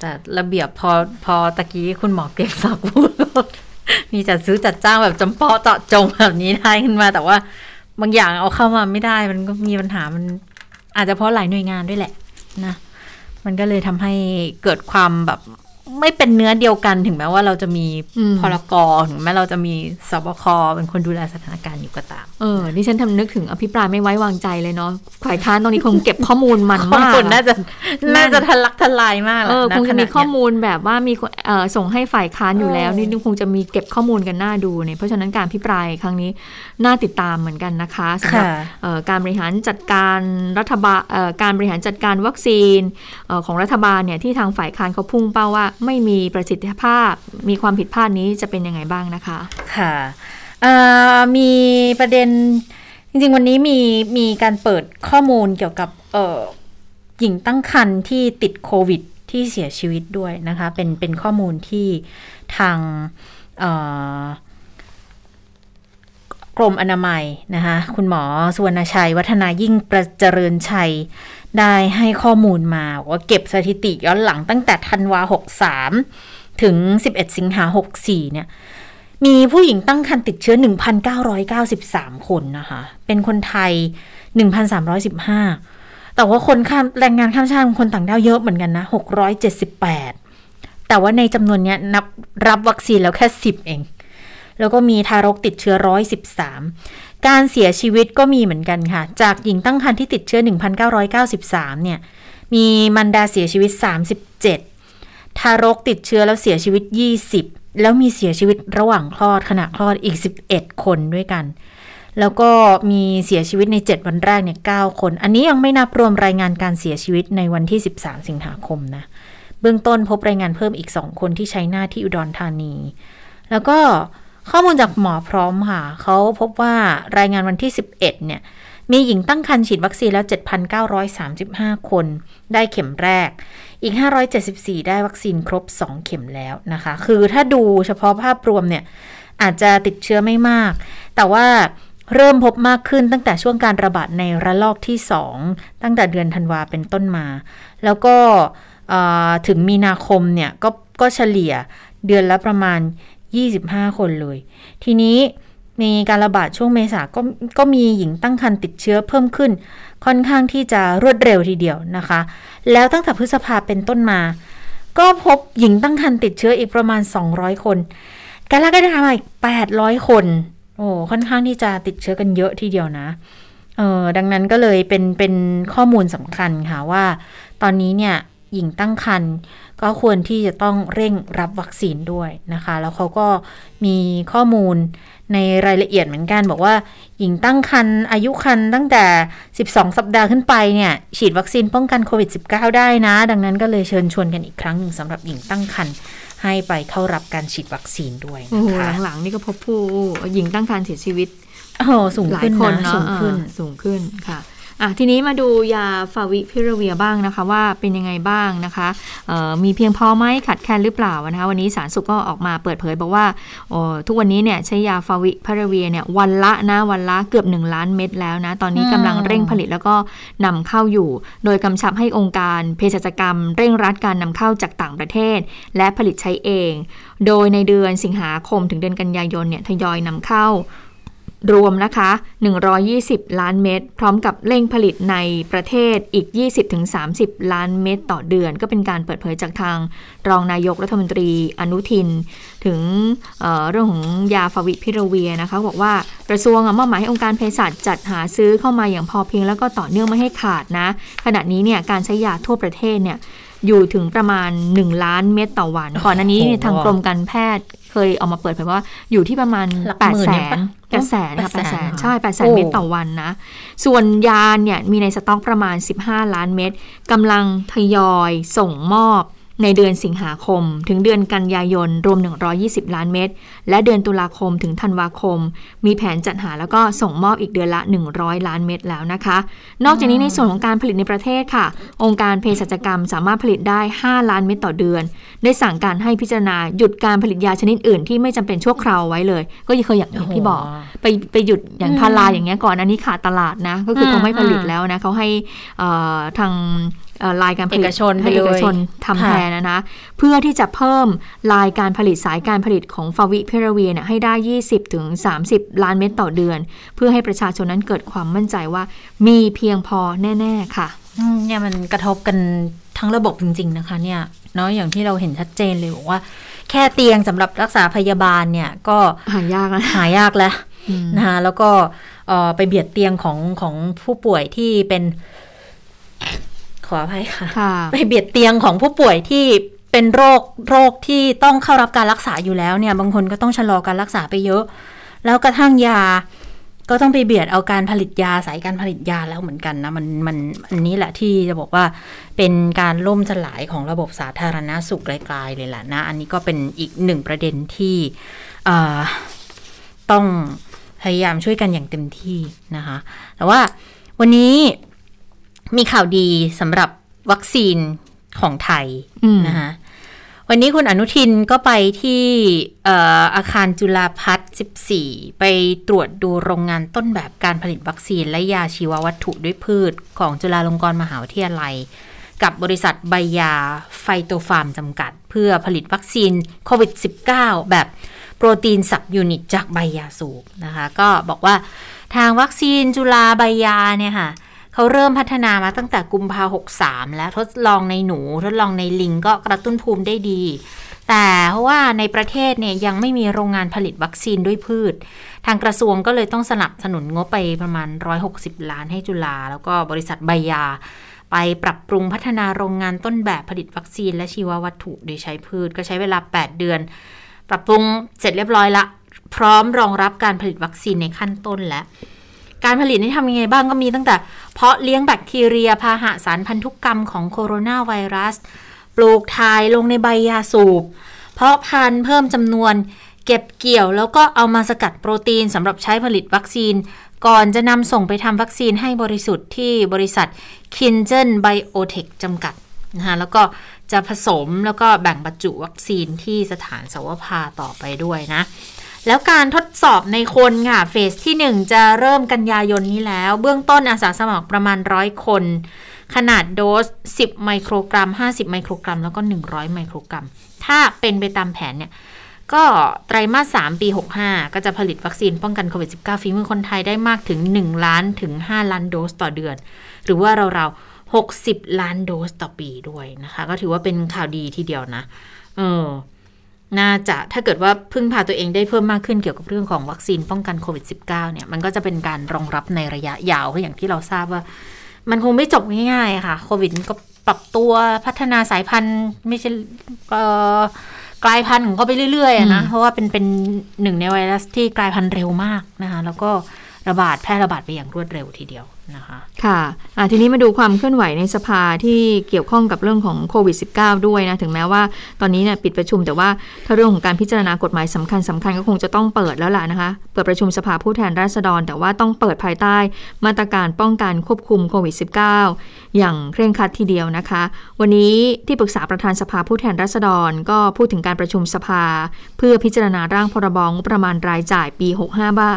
S1: แต่ระเบียบพอพอตะกี้คุณหมอเกรงศักดิ์พูดมีจัดซื้อจัดจ้างแบบจำเพาะเจาะจงแบบนี้ได้ขึ้นมา แต่ว่าบางอย่างเอาเข้ามาไม่ได้มันก็มีปัญหามันอาจจะเพราะหลายหน่วยงานด้วยแหละนะ มันก็เลยทำให้เกิดความแบบ ไม่เป็นเนื้อเดียวกันถึงแม้ว่าเราจะมี
S2: อืม
S1: พรกถึงแม้เราจะมีสบคเป็นคนดูแลสถานการณ์อยู่ก็ตาม
S2: เออนี่ฉันทำนึกถึงอภิปรายไม่ไว้วางใจเลยเนาะฝ่ายค้านตรงนี้คงเก็บข้อมูลมัน
S1: ข้อ
S2: มาก
S1: มูลน่า
S2: อะ
S1: จะน่าจะทะลักทลายมากแห
S2: เอ
S1: ละ
S2: อ
S1: นะ
S2: คงจะมี
S1: ขณ
S2: ข้อ
S1: เนี้ย
S2: มูลแบบว่ามีคนเอ่อส่งให้ฝ่ายค้านอยู่แล้ว
S1: เออ
S2: นี่คงจะมีเก็บข้อมูลกันหน้าดูเนี่ยเพราะฉะนั้นการพิปรายครั้งนี้น่าติดตามเหมือนกันนะคะสำหรับ
S1: ค่ะ
S2: เอ่อการบริหารจัดการรัฐบาลเอ่อการบริหารจัดการวัคซีนเอ่อของรัฐบาลเนี่ยที่ทางฝ่ายค้านเขาพุ่งเป้าว่าไม่มีประสิทธิภาพ มีความผิดพลาดนี้จะเป็นยังไงบ้างนะคะ
S1: ค่ะมีประเด็นจริงๆ วันนี้มีมีการเปิดข้อมูลเกี่ยวกับหญิงตั้งครรภ์ที่ติดโควิดที่เสียชีวิตด้วยนะคะ เป็นเป็นข้อมูลที่ทางกรมอนามัยนะคะ คุณหมอสุวรรณชัย วัฒนายิ่งประเจริญชัยได้ให้ข้อมูลมาว่าเก็บสถิติย้อนหลังตั้งแต่ธันวา 63 ถึง 11 สิงหา 64 เนี่ย มีผู้หญิงตั้งครรภ์ติดเชื้อ 1,993 คนนะคะ เป็นคนไทย 1,315 แต่ว่าคนข้ามแรงงานข้ามชาติคนต่างด้าวเยอะเหมือนกันนะ 678 แต่ว่าในจำนวนนี้นับรับวัคซีนแล้วแค่ 10 เอง แล้วก็มีทารกติดเชื้อ 113 การเสียชีวิตก็มีเหมือนกันค่ะ จากหญิงตั้งครรภ์ที่ติดเชื้อ 1,993 เนี่ย มีมันดาเสียชีวิต 37 ทารกติดเชื้อแล้วเสียชีวิต 20 แล้วมีเสียชีวิตระหว่างคลอดขณะคลอดอีก 11 คนด้วยกันแล้วก็มีเสียชีวิตใน 7 วันแรกเนี่ย9คน อันนี้ยังไม่นับรวมรายงานการเสียชีวิตในวันที่ 13 สิงหาคมนะ เบื้องต้นพบรายงานเพิ่มอีก 2 คนที่ใช้หน้าที่อุดรธานี แล้วก็ ข้อมูลจากหมอพร้อมค่ะ เขาพบว่ารายงานวันที่ 11 เนี่ย มีหญิงตั้งครรภ์ฉีดวัคซีนแล้ว 7,935 คน ได้เข็มแรก อีก 574 ได้วัคซีนครบ 2 เข็มแล้วนะคะ คือถ้าดูเฉพาะภาพรวมเนี่ย อาจจะติดเชื้อไม่มาก แต่ว่าเริ่มพบมากขึ้นตั้งแต่ช่วงการระบาดในระลอกที่ 2 ตั้งแต่เดือนธันวาเป็นต้นมา แล้วก็ถึงมีนาคมเนี่ยก็ก็เฉลี่ยเดือนละประมาณ 25 คนเลย ทีนี้มีการระบาดช่วงเมษาก็ก็มีหญิงตั้งครรภ์ติดเชื้อเพิ่มขึ้น ค่อนข้างที่จะรวดเร็วทีเดียวนะคะ แล้วตั้งแต่พฤษภาเป็นต้นมา ก็พบหญิงตั้งครรภ์ติดเชื้ออีกประมาณ 200 คนกรกฎาคมอีก 800 คน โอ้ค่อนข้างที่จะติดเชื้อกันเยอะทีเดียวนะเออดังนั้นก็เลยเป็นเป็นข้อมูลสำคัญค่ะว่า ตอนนี้เนี่ย หญิงตั้งครรภ์ก็ควรที่จะต้องเร่งรับวัคซีนด้วยนะคะ แล้วเขาก็มีข้อมูลในรายละเอียดเหมือนกัน บอกว่าหญิงตั้งครรภ์อายุครรภ์ตั้งแต่ 12 สัปดาห์ขึ้นไปเนี่ย ฉีดวัคซีนป้องกันโควิด -19 ได้นะ ดังนั้นก็เลยเชิญชวนกันอีกครั้งหนึ่งสำหรับหญิงตั้งครรภ์ให้ไปเข้ารับการฉีดวัคซีนด้วย
S2: โอ้
S1: นะ
S2: โห
S1: คะ
S2: หลังๆนี่ก็พบผู้หญิงตั้งครรภ์เสียชีวิต
S1: โอ้โหสูง
S2: หลาย
S1: ขึ้น
S2: คน
S1: นะ
S2: เนาะ
S1: สูงขึ้น
S2: อ่าสูงขึ้นค่ะ อะทีนี้มาดูยาฟาวิพิราเวียบ้างนะคะ ว่าเป็นยังไงบ้างนะคะเอ่อมีเพียงพอไหมขาดแคลนหรือเปล่านะคะวันนี้สารสุขก็ออกมาเปิดเผยบอกว่าโอ้ทุกวันนี้เนี่ยใช้ยาฟาวิพิราเวียเนี่ยวันละนะวันละเกือบ 1 ล้านเม็ดแล้วนะตอนนี้กำลังเร่งผลิตแล้วก็นำเข้าอยู่ โดยกำชับให้องค์การเภสัชกรรม เร่งรัดการนำเข้าจากต่างประเทศ และผลิตใช้เอง โดยในเดือนสิงหาคมถึงเดือนกันยายนเนี่ยทยอยนำเข้า รวมนะคะ 120 ล้านเม็ดพร้อมกับเร่งผลิตในประเทศอีก 20-30 ล้านเม็ดต่อเดือน ก็เป็นการเปิดเผยจากทางรองนายกรัฐมนตรีอนุทิน ถึงเเรื่องของยาฟาวิพิราเวียนะคะบอกว่ากระทรวงมอบหมายให้องค์การเภสัชจัดหาซื้อเข้ามาอย่างพอเพียงแล้วก็ต่อเนื่องไม่ให้ขาดนะ ขณะนี้เนี่ยการใช้ยาทั่วประเทศเนี่ย อยู่ถึงประมาณ 1 ล้านเม็ดต่อวัน ก่อนหน้านี้เนี่ย
S1: โอ้โห
S2: ทางกรมการแพทย์เคยออกมาเปิดเผยว่าอยู่ที่ประมาณ
S1: หลัก
S2: 8
S1: หมื่
S2: แส
S1: นเนี่ย
S2: น
S1: ปะ
S2: แปดแสนค่ะ
S1: 800,000
S2: แปดแสน
S1: เหรอ
S2: ใช่แปดแสน
S1: โอ้
S2: เม็ดต่อวันนะ ส่วนยาเนี่ยมีในสต็อกประมาณ 15 ล้านเม็ดกำลังทยอยส่งมอบ ในเดือนสิงหาคม ถึงเดือนกันยายน รวม 120 ล้านเม็ด และเดือนตุลาคมถึงธันวาคม มีแผนจัดหาแล้วก็ส่งมอบอีกเดือนละ 100 ล้านเม็ดแล้วนะคะ นอกจากนี้ในส่วนของการผลิตในประเทศค่ะ องค์การเภสัชกรรมสามารถผลิตได้ 5 ล้านเม็ดต่อเดือน ได้สั่งการให้พิจารณาหยุดการผลิตยาชนิดอื่นที่ไม่จำเป็นชั่วคราวไว้เลย ก็เคยอย่างที่บอก ไปไปหยุดอย่างพาราอย่างเงี้ยก่อนอันนี้ขาดตลาดนะ ก็คือ
S1: ม
S2: เขาไม่ผลิต
S1: อืม
S2: แล้วนะเขาให้เอ่อทางเอ่อ ลายการผลิต
S1: เอกชน
S2: ให้
S1: ไปเลย
S2: เอกชนทำ
S1: ค่ะ
S2: แทนนะนะเพื่อที่จะเพิ่มลายการผลิตสายการผลิตของฟาวิเพราเวียเนี่ยให้ได้ 20ถึง30 ล้านเม็ดต่อเดือน เพื่อให้ประชาชนนั้นเกิดความมั่นใจว่ามีเพียงพอแน่ ๆ ค่ะ
S1: อืมเนี่ยมันกระทบกันทั้งระบบจริง ๆ นะคะเนี่ยเนาะอย่างที่เราเห็นชัดเจนเลยบอกว่า แค่เตียงสำหรับรักษาพยาบาลเนี่ยก็
S2: หายากนะ
S1: หายากแล้ว
S2: อืม
S1: นะคะแล้วก็เอ่อไปเบียดเตียงของของผู้ป่วยที่เป็น ขออภัยค่ะ
S2: ค่ะ
S1: ไปเบียดเตียงของผู้ป่วยที่เป็นโรคโรคที่ต้องเข้ารับการรักษาอยู่แล้วเนี่ย บางคนก็ต้องชะลอการรักษาไปเยอะ แล้วกระทั่งยาก็ต้องไปเบียดเอาการผลิตยาสายการผลิตยาแล้วเหมือนกันนะมันมันอันนี้แหละที่จะบอกว่าเป็นการล่มสลายของระบบสาธารณาสุขไกลๆเลยแหละนะ อันนี้ก็เป็นอีกหนึ่งประเด็นที่เอ่อต้องพยายามช่วยกันอย่างเต็มที่นะคะ แต่ว่าวันนี้ มีข่าวดีสำหรับวัคซีนของไทย
S2: อืม
S1: นะคะวันนี้คุณอนุทินก็ไปที่เอ่ออาคารจุฬาพัฒน์14 ไปตรวจดูโรงงานต้นแบบการผลิตวัคซีนและยาชีววัตถุด้วยพืชของจุฬาลงกรณ์มหาวิทยาลัย กับบริษัทใบยาไฟโตฟาร์มจำกัด เพื่อผลิตวัคซีนโควิด -19 แบบโปรตีน subunit จากใบยาสูบนะคะ ก็บอกว่าทางวัคซีนจุฬาใบยาเนี่ยค่ะ เขาเริ่มพัฒนามาตั้งแต่กุมภาหกสามแล้วทดลองในหนู ทดลองในลิงก็กระตุ้นภูมิได้ดี แต่เพราะว่าในประเทศเนี่ยยังไม่มีโรงงานผลิตวัคซีนด้วยพืช ทางกระทรวงก็เลยต้องสนับสนุนงบไปประมาณ 160 ล้านให้จุฬาแล้วก็บริษัทใบยา ไปปรับปรุงพัฒนาโรงงานต้นแบบผลิตวัคซีนและชีววัตถุโดยใช้พืช ก็ใช้เวลา 8 เดือน ปรับปรุงเสร็จเรียบร้อยละ พร้อมรองรับการผลิตวัคซีนในขั้นต้นแล้ว การผลิตนี่ทำยังไงบ้างก็มีตั้งแต่ เพาะเลี้ยงแบคทีเรียพาหะสารพันธุกรรมของโคโรนาไวรัส ปลูกถ่ายลงในใบยาสูบ เพาะพันธุ์เพิ่มจำนวน เก็บเกี่ยวแล้วก็เอามาสกัดโปรตีนสำหรับใช้ผลิตวัคซีน ก่อนจะนำส่งไปทำวัคซีนให้บริสุทธิ์ที่บริษัท k i n g e n Biotech จำกัดนะคะแล้วก็จะผสมแล้วก็แบ่งบรรจุวัคซีนที่สถานสวภาต่อไปด้วยนะ แล้วการทดสอบในคนค่ะเฟสที่ 1 จะเริ่มกันยายนนี้แล้ว เบื้องต้นอาสาสมัครประมาณร้อยคน ขนาดโดส 10 ไมโครกรัม 50 ไมโครกรัม แล้วก็ 100 ไมโครกรัม ถ้าเป็นไปตามแผนเนี่ยก็ไตรมาส 3 ปี 65 ก็จะผลิตวัคซีนป้องกันโควิด -19 ฝีมือคนไทยได้มากถึง 1 ล้านถึง 5 ล้านโดสต่อเดือน หรือว่าเราๆ60 ล้านโดสต่อปีด้วยนะคะ ก็ถือว่าเป็นข่าวดีทีเดียวนะ เออ น่าจะถ้าเกิดว่าพึ่งพาตัวเองได้เพิ่มมากขึ้นเกี่ยวกับเรื่องของวัคซีนป้องกันโควิด -19 เนี่ยมันก็จะเป็นการรองรับในระยะยาวอย่างที่เราทราบว่า มันคงไม่จบง่ายๆค่ะโควิดก็ปรับตัวพัฒนาสายพันธุ์ไม่ใช่เอ่อกลายพันธุ์ของเขาไปเรื่อยๆนะเพราะว่าเป็นเป็นหนึ่งในไวรัสที่กลายพันธุ์เร็วมากนะคะแล้วก็ ระบาดแพร่ระบาดไปอย่างรวดเร็วทีเดียวนะคะ
S2: ค่ะะทีนี้มาดูความเคลื่อนไหวในสภาที่เกี่ยวข้องกับเรื่องของโควิด -19 ด้วยนะถึงแม้ว่าตอนนี้เนี่ยปิดประชุมแต่ว่าถ้าเรื่องของการพิจารณากฎหมายสำคัญสำคัญก็คงจะต้องเปิดแล้วล่ะนะคะ เปิดประชุมสภาผู้แทนราษฎร แต่ว่าต้องเปิดภายใต้มาตรการป้องกันควบคุมโควิด -19 อย่างเคร่งครัดทีเดียวนะคะ วันนี้ที่ปรึกษาประธานสภาผู้แทนราษฎร ก็พูดถึงการประชุมสภา เพื่อพิจารณาร่างพรบงบประมาณรายจ่ายปี 65ว่า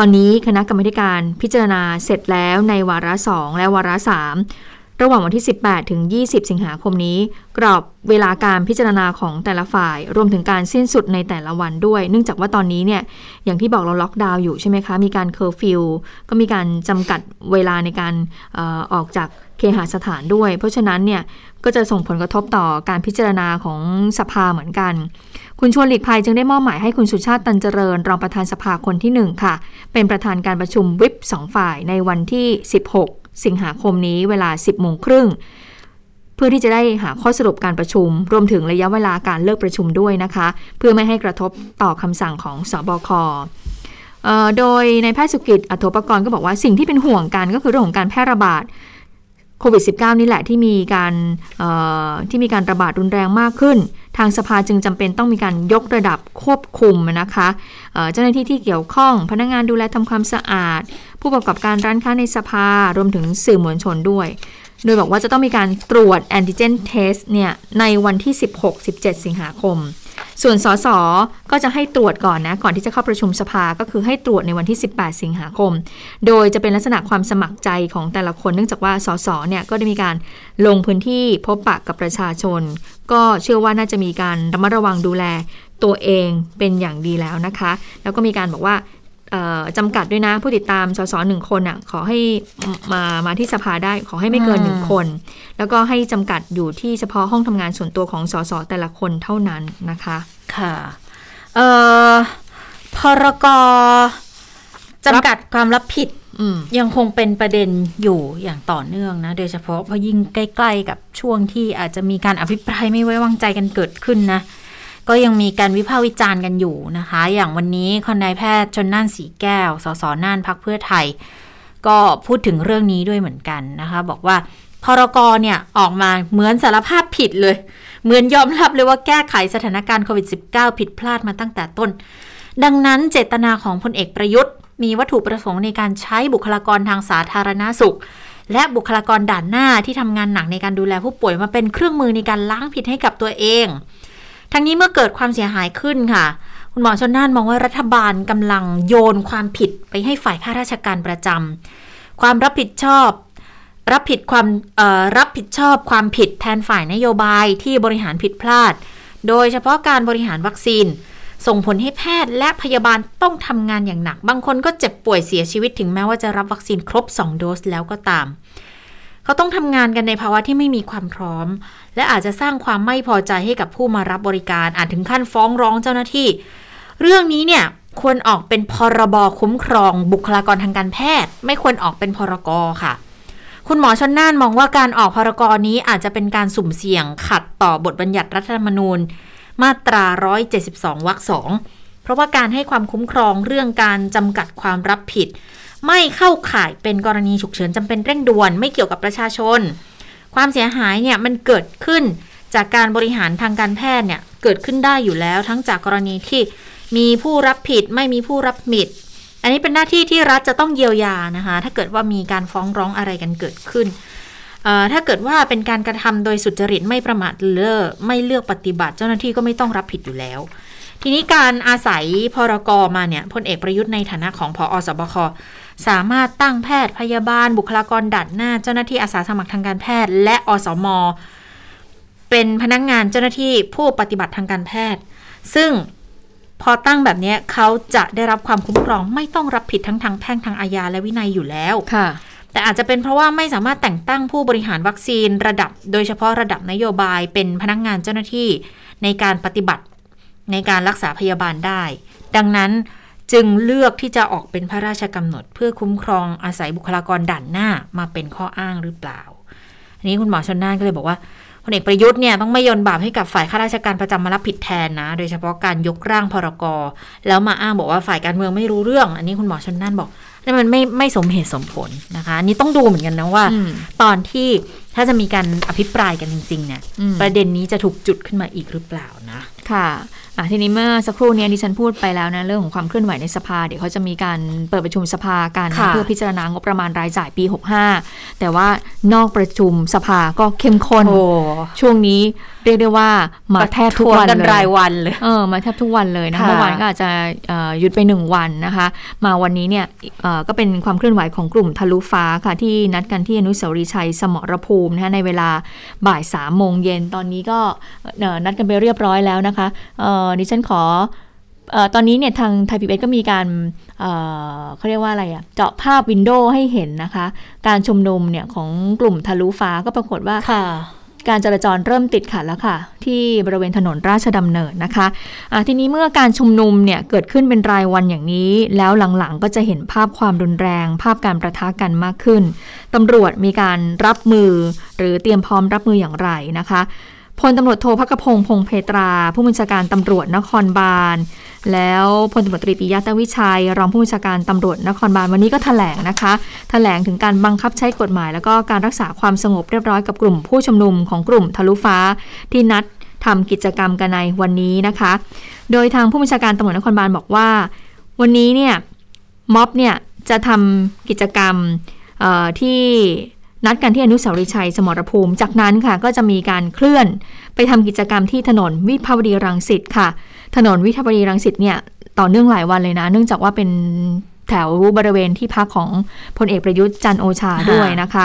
S2: ตอนนี้คณะกรรมการพิจารณาเสร็จแล้วในวาระ 2 และวาระ 3 ระหว่างวันที่ 18 ถึง 20 สิงหาคมนี้ กรอบเวลาการพิจารณาของแต่ละฝ่าย รวมถึงการสิ้นสุดในแต่ละวันด้วย เนื่องจากว่าตอนนี้เนี่ย อย่างที่บอกเราล็อกดาวน์อยู่ใช่ไหมคะ มีการเคอร์ฟิว ก็มีการจำกัดเวลาในการออออกจากเคหสถานด้วย เพราะฉะนั้นเนี่ย ก็จะส่งผลกระทบต่อการพิจารณาของสภาเหมือนกัน คุณชวนหลีกภัยจึงได้มอบหมายให้คุณสุชาติตันเจริญ รองประธานสภาคนที่ 1 ค่ะ เป็นประธานการประชุมวิปสองฝ่ายในวันที่ 16 สิงหาคมนี้เวลา 10โมงครึ่งเพื่อที่จะได้หาข้อสรุปการประชุม รวมถึงระยะเวลาการเลิกประชุมด้วยนะคะ เพื่อไม่ให้กระทบต่อคำสั่งของสบคโดยในแพทย์สุกิจอัธปกรณ์ก็บอกว่าสิ่งที่เป็นห่วงกันก็คือเรื่องของการแพร่ระบาด โควิด -19 นี่แหละที่มีการที่มีการระบาดรุนแรงมากขึ้น ทางสภาจึงจำเป็นต้องมีการยกระดับควบคุมนะคะเจ้าหน้าที่ที่เกี่ยวข้อง พนักงานดูแลทำความสะอาด ผู้ประกอบการร้านค้าในสภารวมถึงสื่อมวลชนด้วย โดยบอกว่าจะต้องมีการตรวจแอนติเจนเทสเนี่ยในวันที่ 16-17 สิงหาคม ส่วนสสก็จะให้ตรวจก่อนนะ ก่อนที่จะเข้าประชุมสภาก็คือให้ตรวจในวันที่ 18 สิงหาคม โดยจะเป็นลักษณะความสมัครใจของแต่ละคน เนื่องจากว่าสสเนี่ยก็ได้มีการลงพื้นที่พบปะกับประชาชน ก็เชื่อว่าน่าจะมีการระมัดระวังดูแลตัวเองเป็นอย่างดีแล้วนะคะ แล้วก็มีการบอกว่า จำกัดด้วยนะ ผู้ติดตามสสหนึ่งคนอะขอให้มามาที่สภาได้ขอให้ไม่เกินหนึ่งคน แล้วก็ให้จำกัดอยู่ที่เฉพาะห้องทำงานส่วนตัวของสสแต่ละคนเท่านั้นนะคะ
S1: ค่ะเอ่อพรกจำกัดความรับผิด
S2: อืม
S1: ยังคงเป็นประเด็นอยู่อย่างต่อเนื่องนะ โดยเฉพาะเพราะยิ่งใกล้ ๆ กับช่วงที่อาจจะมีการอภิปรายไม่ไว้วางใจกันเกิดขึ้นนะ ก็ยังมีการวิพากษ์วิจารณ์กันอยู่นะคะ อย่างวันนี้คนนายแพทย์ชนน่านสีแก้ว สสน่านพักเพื่อไทย ก็พูดถึงเรื่องนี้ด้วยเหมือนกันนะคะ บอกว่าพรกเนี่ยออกมาเหมือนสารภาพผิดเลย เหมือนยอมรับเลยว่าแก้ไขสถานการณ์โควิด -19 ผิดพลาดมาตั้งแต่ต้น ดังนั้นเจตนาของพลเอกประยุทธ์ มีวัตถุประสงค์ในการใช้บุคลากรทางสาธารณาสุข และบุคลากรด่านหน้าที่ทำงานหนักในการดูแลผู้ป่วยมาเป็นเครื่องมือในการล้างผิดให้กับตัวเอง ทั้งนี้เมื่อเกิดความเสียหายขึ้นค่ะ คุณหมอชนน่านมองว่ารัฐบาลกำลังโยนความผิดไปให้ฝ่ายข้าราชการประจำความรับผิดชอบ รับผิดความรับผิดชอบความผิดแทนฝ่ายนโยบายที่บริหารผิดพลาด โดยเฉพาะการบริหารวัคซีน ส่งผลให้แพทย์และพยาบาลต้องทำงานอย่างหนัก บางคนก็เจ็บป่วยเสียชีวิตถึงแม้ว่าจะรับวัคซีนครบ 2 โดสแล้วก็ตาม เขาต้องทำงานกันในภาวะที่ไม่มีความพร้อม และอาจจะสร้างความไม่พอใจให้กับผู้มารับบริการ อาจถึงขั้นฟ้องร้องเจ้าหน้าที่ เรื่องนี้เนี่ยควรออกเป็นพรบคุ้มครอง บุคลากรทางการแพทย์ ไม่ควรออกเป็นพรกค่ะ คุณหมอชนน่านมองว่าการออกพรกรนี้อาจจะเป็นการสุ่มเสี่ยงขัดต่อบทบัญญัติรัฐธรรมนูญ มาตรา 172 วรรคสองเพราะว่าการให้ความคุ้มครองเรื่องการจำกัดความรับผิด ไม่เข้าข่ายเป็นกรณีฉุกเฉินจำเป็นเร่งด่วน ไม่เกี่ยวกับประชาชน ความเสียหายเนี่ยมันเกิดขึ้นจากการบริหารทางการแพทย์เนี่ยเกิดขึ้นได้อยู่แล้ว ทั้งจากกรณีที่มีผู้รับผิดไม่มีผู้รับผิด อันนี้เป็นหน้าที่ที่รัฐจะต้องเยียวยานะคะ ถ้าเกิดว่ามีการฟ้องร้องอะไรกันเกิดขึ้นถ้าเกิดว่าเป็นการกระทำโดยสุจริตไม่ประมาทเลิศไม่เลือกปฏิบัติ เจ้าหน้าที่ก็ไม่ต้องรับผิดอยู่แล้ว ทีนี้การอาศัยพรกมาเนี่ยพลเอกประยุทธ์ในฐานะของพอสบค สามารถตั้งแพทย์พยาบาล บุคลากรดัดหน้า เจ้าหน้าที่อาสาสมัครทางการแพทย์ และอสม เป็นพนักงงานเจ้าหน้าที่ผู้ปฏิบัติทางการแพทย์ ซึ่งพอตั้งแบบนี้เขาจะได้รับความคุ้มครองไม่ต้องรับผิดทั้งทางแพ่งทางอาญาและวินัยอยู่แล้ว
S2: ค่ะ
S1: แต่อาจจะเป็นเพราะว่าไม่สามารถแต่งตั้งผู้บริหารวัคซีนระดับ โดยเฉพาะระดับนโยบายเป็นพนักงานเจ้าหน้าที่ในการปฏิบัติในการรักษาพยาบาลได้ ดังนั้น จึงเลือกที่จะออกเป็นพระราชกำหนด เพื่อคุ้มครองอาศัยบุคลากรด่านหน้ามาเป็นข้ออ้างหรือเปล่าทีนี้คุณหมอชนน่านก็เลยบอกว่าพลเอกประยุทธ์เนี่ยต้องไม่โยนบาปให้กับฝ่ายข้าราชการประจำมารับผิดแทนนะ โดยเฉพาะการยกร่างพรกแล้วมาอ้างบอกว่าฝ่ายการเมืองไม่รู้เรื่อง อันนี้คุณหมอชนน่านบอกนี่มันไม่ไม่สมเหตุสมผลนะคะอันนี้ต้องดูเหมือนกันนะว่า
S2: อืม
S1: ตอนที่ถ้าจะมีการอภิปรายกันจริงๆเนี่ย
S2: อืม
S1: ประเด็นนี้จะถูกจุดขึ้นมาอีกหรือเปล่านะ
S2: ค่ะ อะทีนี้เมื่อสักครู่เนี้ดิฉันพูดไปแล้วนะเรื่องของความเคลื่อนไหวในสภาเดี๋ยวเขาจะมีการเปิดประชุมสภากัน
S1: ค่ะ
S2: เพื่อพิจารณางบประมาณรายจ่ายปี 65 แต่ว่านอกประชุมสภาก็เข้มข้น
S1: โอ้
S2: ช่วงนี้ เรียกได้ว่ามาแทบทุกวัน
S1: กัน
S2: เลย
S1: รายวันเลย
S2: เออมาแทบทุกวันเลยนะ
S1: ค่ะ
S2: เมื่อวานก็อาจจะเอ่อหยุดไปหนึ่งวันนะคะ มาวันนี้เนี่ยเอ่อก็เป็นความเคลื่อนไหวของกลุ่มทะลุฟ้าค่ะที่นัดกันที่อนุสาวรีย์ชัยสมรภูมินะคะในเวลาบ่ายสามโมงเย็นตอนนี้ก็เอ่อนัดกันไปเรียบร้อยแล้วนะคะเอ่อดิฉันขอเอ่อตอนนี้เนี่ยทางไทยพีเอก็มีการเอ่อเขาเรียกว่าอะไรอะเจาะภาพวินโดว์ให้เห็นนะคะ การชุมนุมเนี่ยของกลุ่มทะลุฟ้าก็ปรากฏว่า
S1: ค่ะ
S2: การจราจรเริ่มติดขัดแล้วค่ะ ที่บริเวณถนนราชดำเนินนะคะะทีนี้เมื่อการชุมนุมเนี่ยเกิดขึ้นเป็นรายวันอย่างนี้ แล้วหลังๆก็จะเห็นภาพความรุนแรง ภาพการประทะกันมากขึ้นตำรวจมีการรับมือ หรือเตรียมพร้อมรับมืออย่างไรนะคะ พลตำรวจโทพักพงศ์พงเพตรา ผู้บัญชาการตำรวจนครบาล แล้วพลตำรวจตรีปิยะตาวิชัย รองผู้บัญชาการตำรวจนครบาลวันนี้ก็แถลงนะคะแถลงถึงการบังคับใช้กฎหมาย แล้วก็การรักษาความสงบเรียบร้อยกับกลุ่มผู้ชุมนุมของกลุ่มทะลุฟ้าที่นัดทำกิจกรรมกันในวันนี้นะคะ โดยทางผู้บัญชาการตำรวจนครบาลบอกว่า วันนี้เนี่ยม็อบเนี่ยจะทำกิจกรรมที่ นัดกันที่อนุสาวรีย์ชัยสมรภูมิ จากนั้นค่ะก็จะมีการเคลื่อนไปทำกิจกรรมที่ถนนวิภาวดีรังสิตค่ะ ถนนวิภาวดีรังสิตเนี่ยต่อเนื่องหลายวันเลยนะ เนื่องจากว่าเป็นแถวบริเวณที่พักของพลเอกประยุทธ์จันโอชาด้วยนะคะ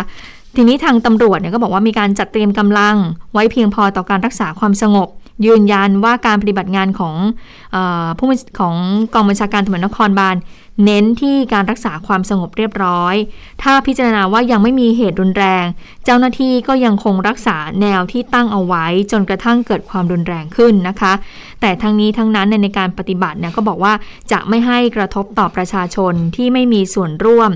S2: ทีนี้ทางตำรวจเนี่ยก็บอกว่ามีการจัดเตรียมกำลังไว้เพียงพอต่อการรักษาความสงบ ยืนยันว่าการปฏิบัติงานของอผู้ของกองบัญชาการตำรวจนครบาลเน้นที่การรักษาความสงบเรียบร้อย ถ้าพิจารณาว่ายังไม่มีเหตุรุนแรง เจ้าหน้าที่ก็ยังคงรักษาแนวที่ตั้งเอาไว้ จนกระทั่งเกิดความรุนแรงขึ้นนะคะ แต่ทั้งนี้ทั้งนั้นเนี่ยในการปฏิบัติเนี่ยก็บอกว่าจะไม่ให้กระทบต่อประชาชนที่ไม่มีส่วนร่วม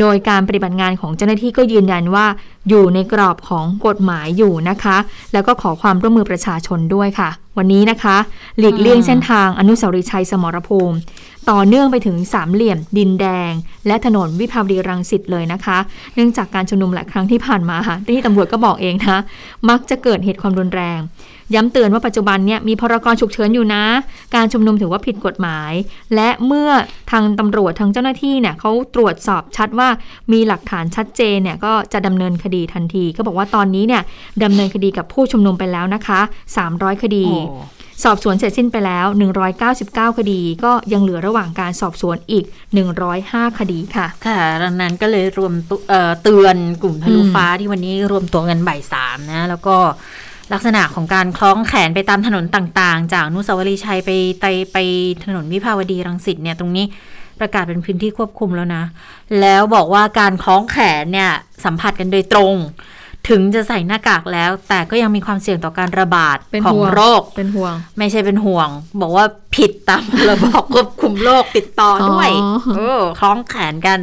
S2: โดยการปฏิบัติงานของเจ้าหน้าที่ก็ยืนยันว่าอยู่ในกรอบของกฎหมายอยู่นะคะ แล้วก็ขอความร่วมมือประชาชนด้วยค่ะ วันนี้นะคะ หลีกเลี่ยงเส้นทางอนุสาวรีย์ชัยสมรภูมิ ต่อเนื่องไปถึงสามเหลี่ยมดินแดง และถนนวิภาวดีรังสิตเลยนะคะ เนื่องจากการชุมนุมหลายครั้งที่ผ่านมาค่ะที่ตำรวจก็บอกเองนะมักจะเกิดเหตุความรุนแรง ย้ำเตือนว่าปัจจุบันเนี่ยมีพรกฉุกเฉินอยู่นะ การชุมนุมถือว่าผิดกฎหมาย และเมื่อทางตำรวจทางเจ้าหน้าที่เนี่ยเขาตรวจสอบชัดว่ามีหลักฐานชัดเจนเนี่ยก็จะดำเนินคดีทันที ก็บอกว่าตอนนี้เนี่ยดำเนินคดีกับผู้ชุมนุมไปแล้วนะคะ 300 คดี สอบสวนเสร็จสิ้นไปแล้ว 199 คดี ก็ยังเหลือระหว่างการสอบสวนอีก 105 คดีค่ะ
S1: ค่ะดังนั้นก็เลยรวมตุเอ่อเตือนกลุ่มทะลุ
S2: อืม
S1: ฟ้าที่วันนี้รวมตัวกันบ่ายสามนะ แล้วก็ลักษณะของการคล้องแขนไปตามถนนต่างๆ จากอนุสาวรีย์ชัยไปไปไปถนนวิภาวดีรังสิตเนี่ยตรงนี้ประกาศเป็นพื้นที่ควบคุมแล้วนะ แล้วบอกว่าการคล้องแขนเนี่ยสัมผัสกันโดยตรง ถึงจะใส่หน้ากากแล้ว แต่ก็ยังมีความเสี่ยงต่อการระบาด
S2: เป็น
S1: ของ
S2: ห่วง
S1: โรค
S2: เป็นห่วง
S1: ไม่ใช่เป็นห่วง บอกว่าผิดตามพรบควบคุมโรคติดต่อด้วย
S2: อ๋อ
S1: เออคล้องแขนกัน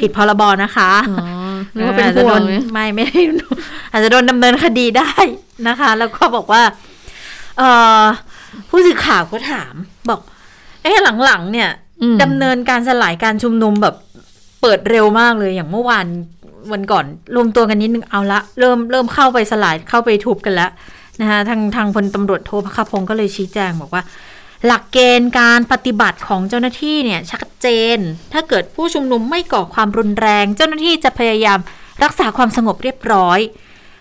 S1: ผิดพรบนะคะ
S2: อ๋อนึกว่าเป็น
S1: อาจจะ
S2: ห่ว
S1: โด
S2: ง
S1: น
S2: ไหม
S1: ไม่ไม่ได้อาจจะโดนดำเนินคดีได้นะคะ แล้วก็บอกว่า เออผู้สื่อข่าวก็ถาม บอก เอ๊ะหลังๆเนี่ย
S2: อืม
S1: ดำเนินการสลายการชุมนุมแบบเปิดเร็วมากเลยอย่างเมื่อวาน วันก่อนรวมตัวกันนิดนึงเอาละเริ่มเริ่มเข้าไปสลายเข้าไปทุบกันแล้วนะคะทางทางพลตำรวจโทพคพงศ์ก็เลยชี้แจงบอกว่า หลักเกณฑ์การปฏิบัติของเจ้าหน้าที่เนี่ยชัดเจน ถ้าเกิดผู้ชุมนุมไม่ก่อความรุนแรง เจ้าหน้าที่จะพยายามรักษาความสงบเรียบร้อย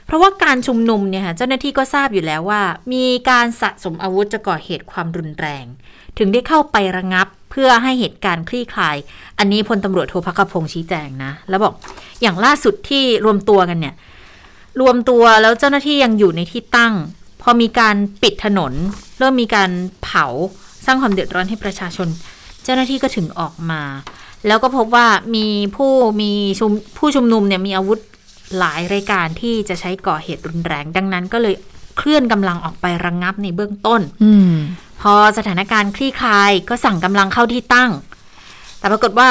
S1: เพราะว่าการชุมนุมเนี่ยค่ะเจ้าหน้าที่ก็ทราบอยู่แล้วว่า มีการสะสมอาวุธจะก่อเหตุความรุนแรง ถึงได้เข้าไประงับ เพื่อให้เหตุการณ์คลี่คลาย อันนี้พลตำรวจโทพักพงศ์ชี้แจงนะ แล้วบอกอย่างล่าสุดที่รวมตัวกันเนี่ย รวมตัวแล้วเจ้าหน้าที่ยังอยู่ในที่ตั้ง พอมีการปิดถนน เริ่มมีการเผาสร้างความเดือดร้อนให้ประชาชน เจ้าหน้าที่ก็ถึงออกมา แล้วก็พบว่ามีผู้มีชุมผู้ชุมนุมเนี่ยมีอาวุธหลายรายการที่จะใช้ก่อเหตุรุนแรง ดังนั้นก็เลยเคลื่อนกำลังออกไประงงับในเบื้องต้น
S2: อื
S1: พอสถานการณ์คลี่คลายก็สั่งกำลังเข้าที่ตั้ง แต่ปรากฏว่า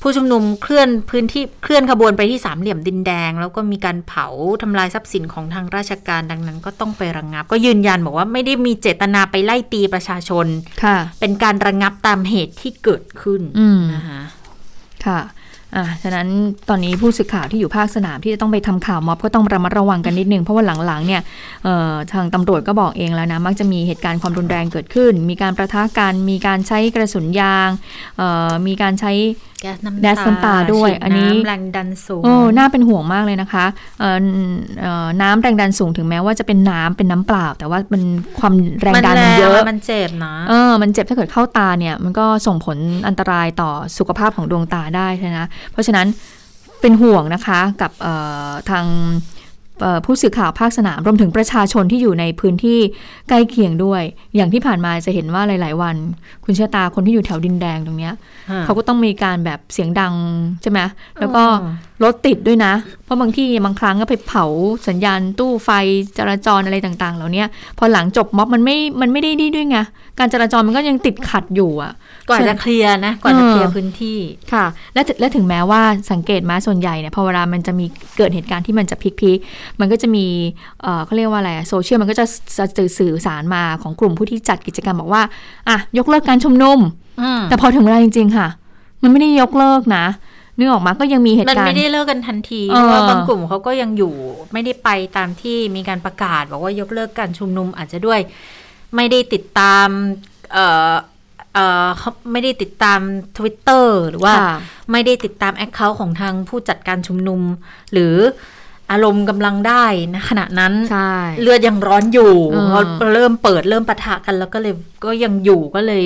S1: ผู้ชุมนุมเคลื่อนพื้นที่เคลื่อนขบวนไปที่สามเหลี่ยมดินแดง แล้วก็มีการเผาทำลายทรัพย์สินของทางราชการดังนั้น ก็ต้องไประงับ ก็ยืนยันบอกว่าไม่ได้มีเจตนาไปไล่ตีประชาชน
S2: ค่ะ
S1: เป็นการระงับตามเหตุที่เกิดขึ้น
S2: อืม
S1: นะคะ
S2: ค่ะ อ่าฉะนั้นตอนนี้ผู้สื่อข่าวที่อยู่ภาคสนามที่จะต้องไปทำข่าวม็อบก็ต้องระมัดระวังกันนิดนึง เพราะว่าหลังๆเนี่ยทางตำรวจก็บอกเองแล้วนะ มักจะมีเหตุการณ์ความรุนแรงเกิดขึ้น มีการประทะกัน มีการใช้กระสุนยาง มีการใช้
S1: แก๊สน้ำ
S2: แก๊สน้ำตาด้วย
S1: ฉีด
S2: อันนี้ำ
S1: แรงดันสูง
S2: โอ้น่าเป็นห่วงมากเลยนะคะเอ่อเอ่อน้ำแรงดันสูงถึงแม้ว่าจะเป็นน้ำเป็นน้ำเปล่า แต่ว่ามันความแรงดันมันเยอะ
S1: มันเจ็บนะ
S2: เออมันเจ็บถ้าเกิดเข้าตาเนี่ย มันก็ส่งผลอันตรายต่อสุขภาพของดวงตาได้นะเพราะฉะนั้นเป็นห่วงนะคะกับเอ่อทางเอ่อ ผู้สื่อข่าวภาคสนามรวมถึงประชาชนที่อยู่ในพื้นที่ใกล้เคียงด้วย อย่างที่ผ่านมาจะเห็นว่าหลาย ๆ วัน คุณเชื่อตาคนที่อยู่แถวดินแดงตรงเนี้ยเขาก็ต้องมีการแบบเสียงดังใช่ไหมแล้วก็
S1: อืม
S2: รถติดด้วยนะ เพราะบางที่บางครั้งก็ไปเผาสัญญาณตู้ไฟจราจรอะไรต่าง ๆ เหล่านี้พอหลังจบม็อบมันไม่มันไม่ได้ดีด้วยไงการจราจรมันก็ยังติดขัดอยู่อะ
S1: ก ว่าจะเคลียร์นะกว่าจะเคลียร์
S2: เออ
S1: พื้นที่
S2: ค่ะ และถึงและถึงแม้ว่าสังเกตมาส่วนใหญ่เนี่ยพอเวลามันจะมีเกิดเหตุการณ์ที่มันจะพลิกๆมันก็จะมีเอ่อเขาเรียกว่าอะไรโซเชียลมันก็จะจะสื่อสารมาของกลุ่มผู้ที่จัดกิจกรรมบอกว่าอะยกเลิกการชุมนุม
S1: อืม
S2: แต่พอถึงเวลาจริง ๆ ค่ะ มันไม่ได้ยกเลิกนะนึกออกมาก็ยังมีเห
S1: มั
S2: ตุ
S1: น
S2: การ
S1: ไม่
S2: ณ์
S1: ได้เลิกกันทันที
S2: เอ
S1: เพ
S2: อ
S1: ราะว่าบางกลุ่มเขาก็ยังอยู่ไม่ได้ไปตามที่มีการประกาศ บอกว่ายกเลิกการชุมนุมอาจจะด้วย ไม่ได้ติดตาม เอ่อเอ่อเขาไม่ได้ติดตาม Twitter หรือว่า
S2: ค่ะ
S1: ไม่ได้ติดตาม account ของทางผู้จัดการชุมนุม หรืออารมณ์กำลังได้นะขณะนั้น
S2: ใช่
S1: เลือดยังร้อนอยู่
S2: เออ
S1: พอเริ่มเปิดเริ่มปะทะกันแล้วก็เลยก็ยังอยู่ก็เลย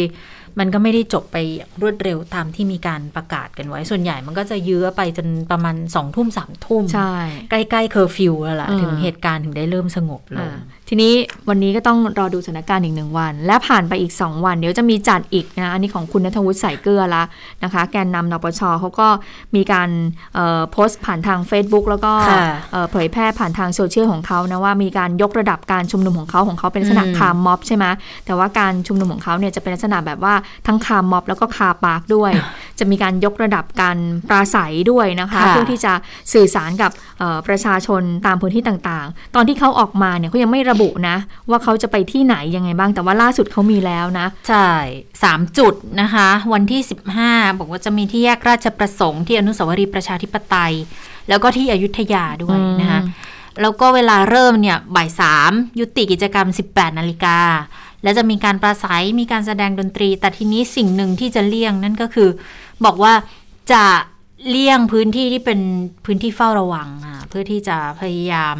S1: มันก็ไม่ได้จบไปอย่างรวดเร็วตามที่มีการประกาศกันไว้ ส่วนใหญ่มันก็จะยื้อไปจนประมาณสองทุ่มสามทุ่ม
S2: ใช่
S1: ใกล้ๆเคอร์ฟิวแล้วล่ะ
S2: เออ
S1: ถึงเหตุการณ์ถึงได้เริ่มสงบลง
S2: อ่า ทีนี้วันนี้ก็ต้องรอดูสถานการณ์อีกหนึ่งวัน และผ่านไปอีก 2 วัน เดี๋ยวจะมีจัดอีกนะอันนี้ของคุณณัฐวุฒิใสยเกื้อละนะคะ แกนนำนปชเขาก็มีการเอ่อโพสต์ผ่านทาง Facebook แล้วก็
S1: ค่ะ
S2: เอ่อเผยแพร่ผ่านทางโซเชียลของเขานะว่ามีการยกระดับการชุมนุมของเขาของเขาเป็นลักษณะ
S1: อืม
S2: car mob ใช่ไหมแต่ว่าการชุมนุมของเขาเนี่ยจะเป็นลักษณะแบบว่าทั้ง car mob แล้วก็ car park ด้วย จะมีการยกระดับการปราศรัยด้วยนะคะ
S1: ค่ะ
S2: เพื่อที่จะสื่อสารกับเอ่อประชาชนตามพื้นที่ต่างๆ ตอนที่เขาออกมาเนี่ยเขายังไม่ระบุนะ ว่าเขาจะไปที่ไหนยังไงบ้างแต่ว่าล่าสุดเขามีแล้วนะ
S1: ใช่สามจุดนะคะ วันที่ 15 บอกว่าจะมีที่แยกราชประสงค์ที่อนุสาวรีย์ประชาธิปไตย แล้วก็ที่อยุธยาด้วยนะคะแล้วก็เวลาเริ่มเนี่ยบ่ายสามยุติกิจกรรม 18 นาฬิกาแล้วจะมีการปราศัยมีการแสดงดนตรี แต่ทีนี้สิ่งหนึ่งที่จะเลี่ยงนั่นก็คือ บอกว่าจะ เลี่ยงพื้นที่ที่เป็นพื้นที่เฝ้าระวังอะเพื่อที่จะพยายาม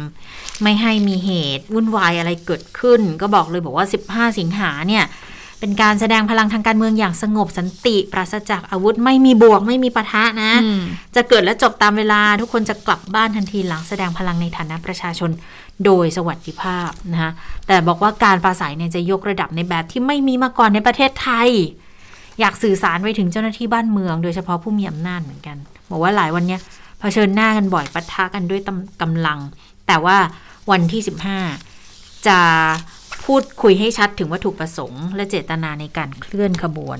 S1: ไม่ให้มีเหตุวุ่นวายอะไรเกิดขึ้น ก็บอกเลยบอกว่า 15 สิงหาเนี่ยเป็นการแสดงพลังทางการเมืองอย่างสงบสันติ ปราศจากอาวุธไม่มีบวกไม่มีปะทะนะ
S2: อืม
S1: จะเกิดและจบตามเวลาทุกคนจะกลับบ้านทันทีหลังแสดงพลังในฐานะประชาชนโดยสวัสดิภาพนะคะแต่บอกว่าการปราศัยเนี่ยจะยกระดับในแบบที่ไม่มีมาก่อนในประเทศไทย อยากสื่อสารไปถึงเจ้าหน้าที่บ้านเมือง โดยเฉพาะผู้มีอำนาจเหมือนกัน บอกว่าหลายวันเนี้ยเผชิญหน้ากันบ่อยปะทะกันด้วยกำลัง แต่ว่าวันที่ 15 จะ พูดคุยให้ชัดถึงวัตถุประสงค์ และเจตนาในการเคลื่อนขบวน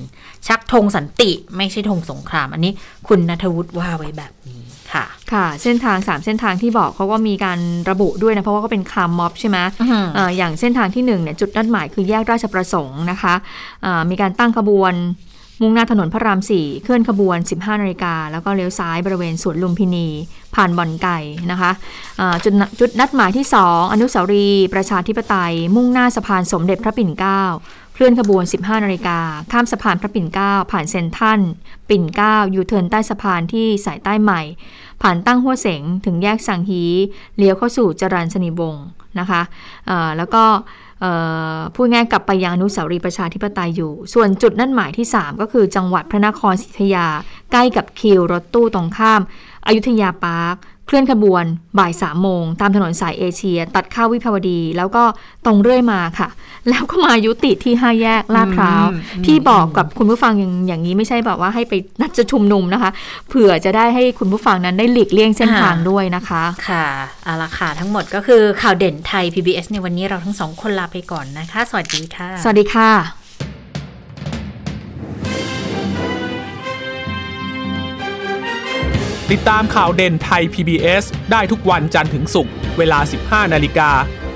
S1: ชักธงสันติไม่ใช่ธงสงคราม อันนี้คุณนัทวุฒิว่าไว้แบบนี้ค่ะ
S2: ค่ะ เส้นทาง 3 เส้นทางที่บอกเขาก็มีการระบุด้วยนะ เพราะว่าก็เป็นคาร์ม็อบใช่ไหมเอ่ออย่างเส้นทางที่1เนี่ยจุดนัดหมายคือแยกราชประสงค์นะคะเอ่อมีการตั้งขบวน มุ่งหน้าถนนพระราม4เคลื่อนขบวน 15นาฬิกาแล้วก็เลี้ยวซ้ายบริเวณสวนลุมพินี ผ่านบ่อนไก่นะคะจุดจุดนัดหมายที่ 2 อนุสาวรีย์ประชาธิปไตย มุ่งหน้าสะพานสมเด็จพระปิ่นเกล้าเคลื่อนขบวน 15นาฬิกาข้ามสะพานพระปิ่นเกล้าผ่านเซ็นทรัลปิ่นเกล้ายูเทิร์นใต้สะพานที่สายใต้ใหม่ ผ่านตั้งฮั่วเส็งถึงแยกซังฮี้เลี้ยวเข้าสู่จรัญสนิทวงศ์นะคะแล้วก็ พูดง่ายกลับไปยังอนุสาวรีย์ประชาธิปไตยอยู่ ส่วนจุดนั่นหมายที่ 3 ก็คือจังหวัดพระนครศรีอยุธยา ใกล้กับคิวรถตู้ตรงข้ามอายุทยาปาร์ค เคลื่อนขบวนบ่ายสามโมง ตามถนนสายเอเชีย ตัดเข้าวิภาวดี แล้วก็ตรงเรื่อยมาค่ะ แล้วก็มายุติที่ห้าแยกลาดพร้าว
S1: อืม
S2: ที่บอกกับคุณผู้ฟังอย่างอย่างนี้ไม่ใช่แบบว่าให้ไปนัดจะชุมนุมนะคะ เผื่อจะได้ให้คุณผู้ฟังนั้นได้หลีกเลี่ยงเส้นทางด้วยนะคะ
S1: ค่ะเอาละค่ะทั้งหมดก็คือข่าวเด่นไทย PBS ในวันนี้เราทั้งสองคนลาไปก่อนนะคะ สวัสดีค่ะ
S2: สวัสดีค่ะ「
S3: ติดตามข่าวเด่นไทย PBS ได้ทุกวันจันทร์ถึงศุกร์เวลา 15 นาฬิกา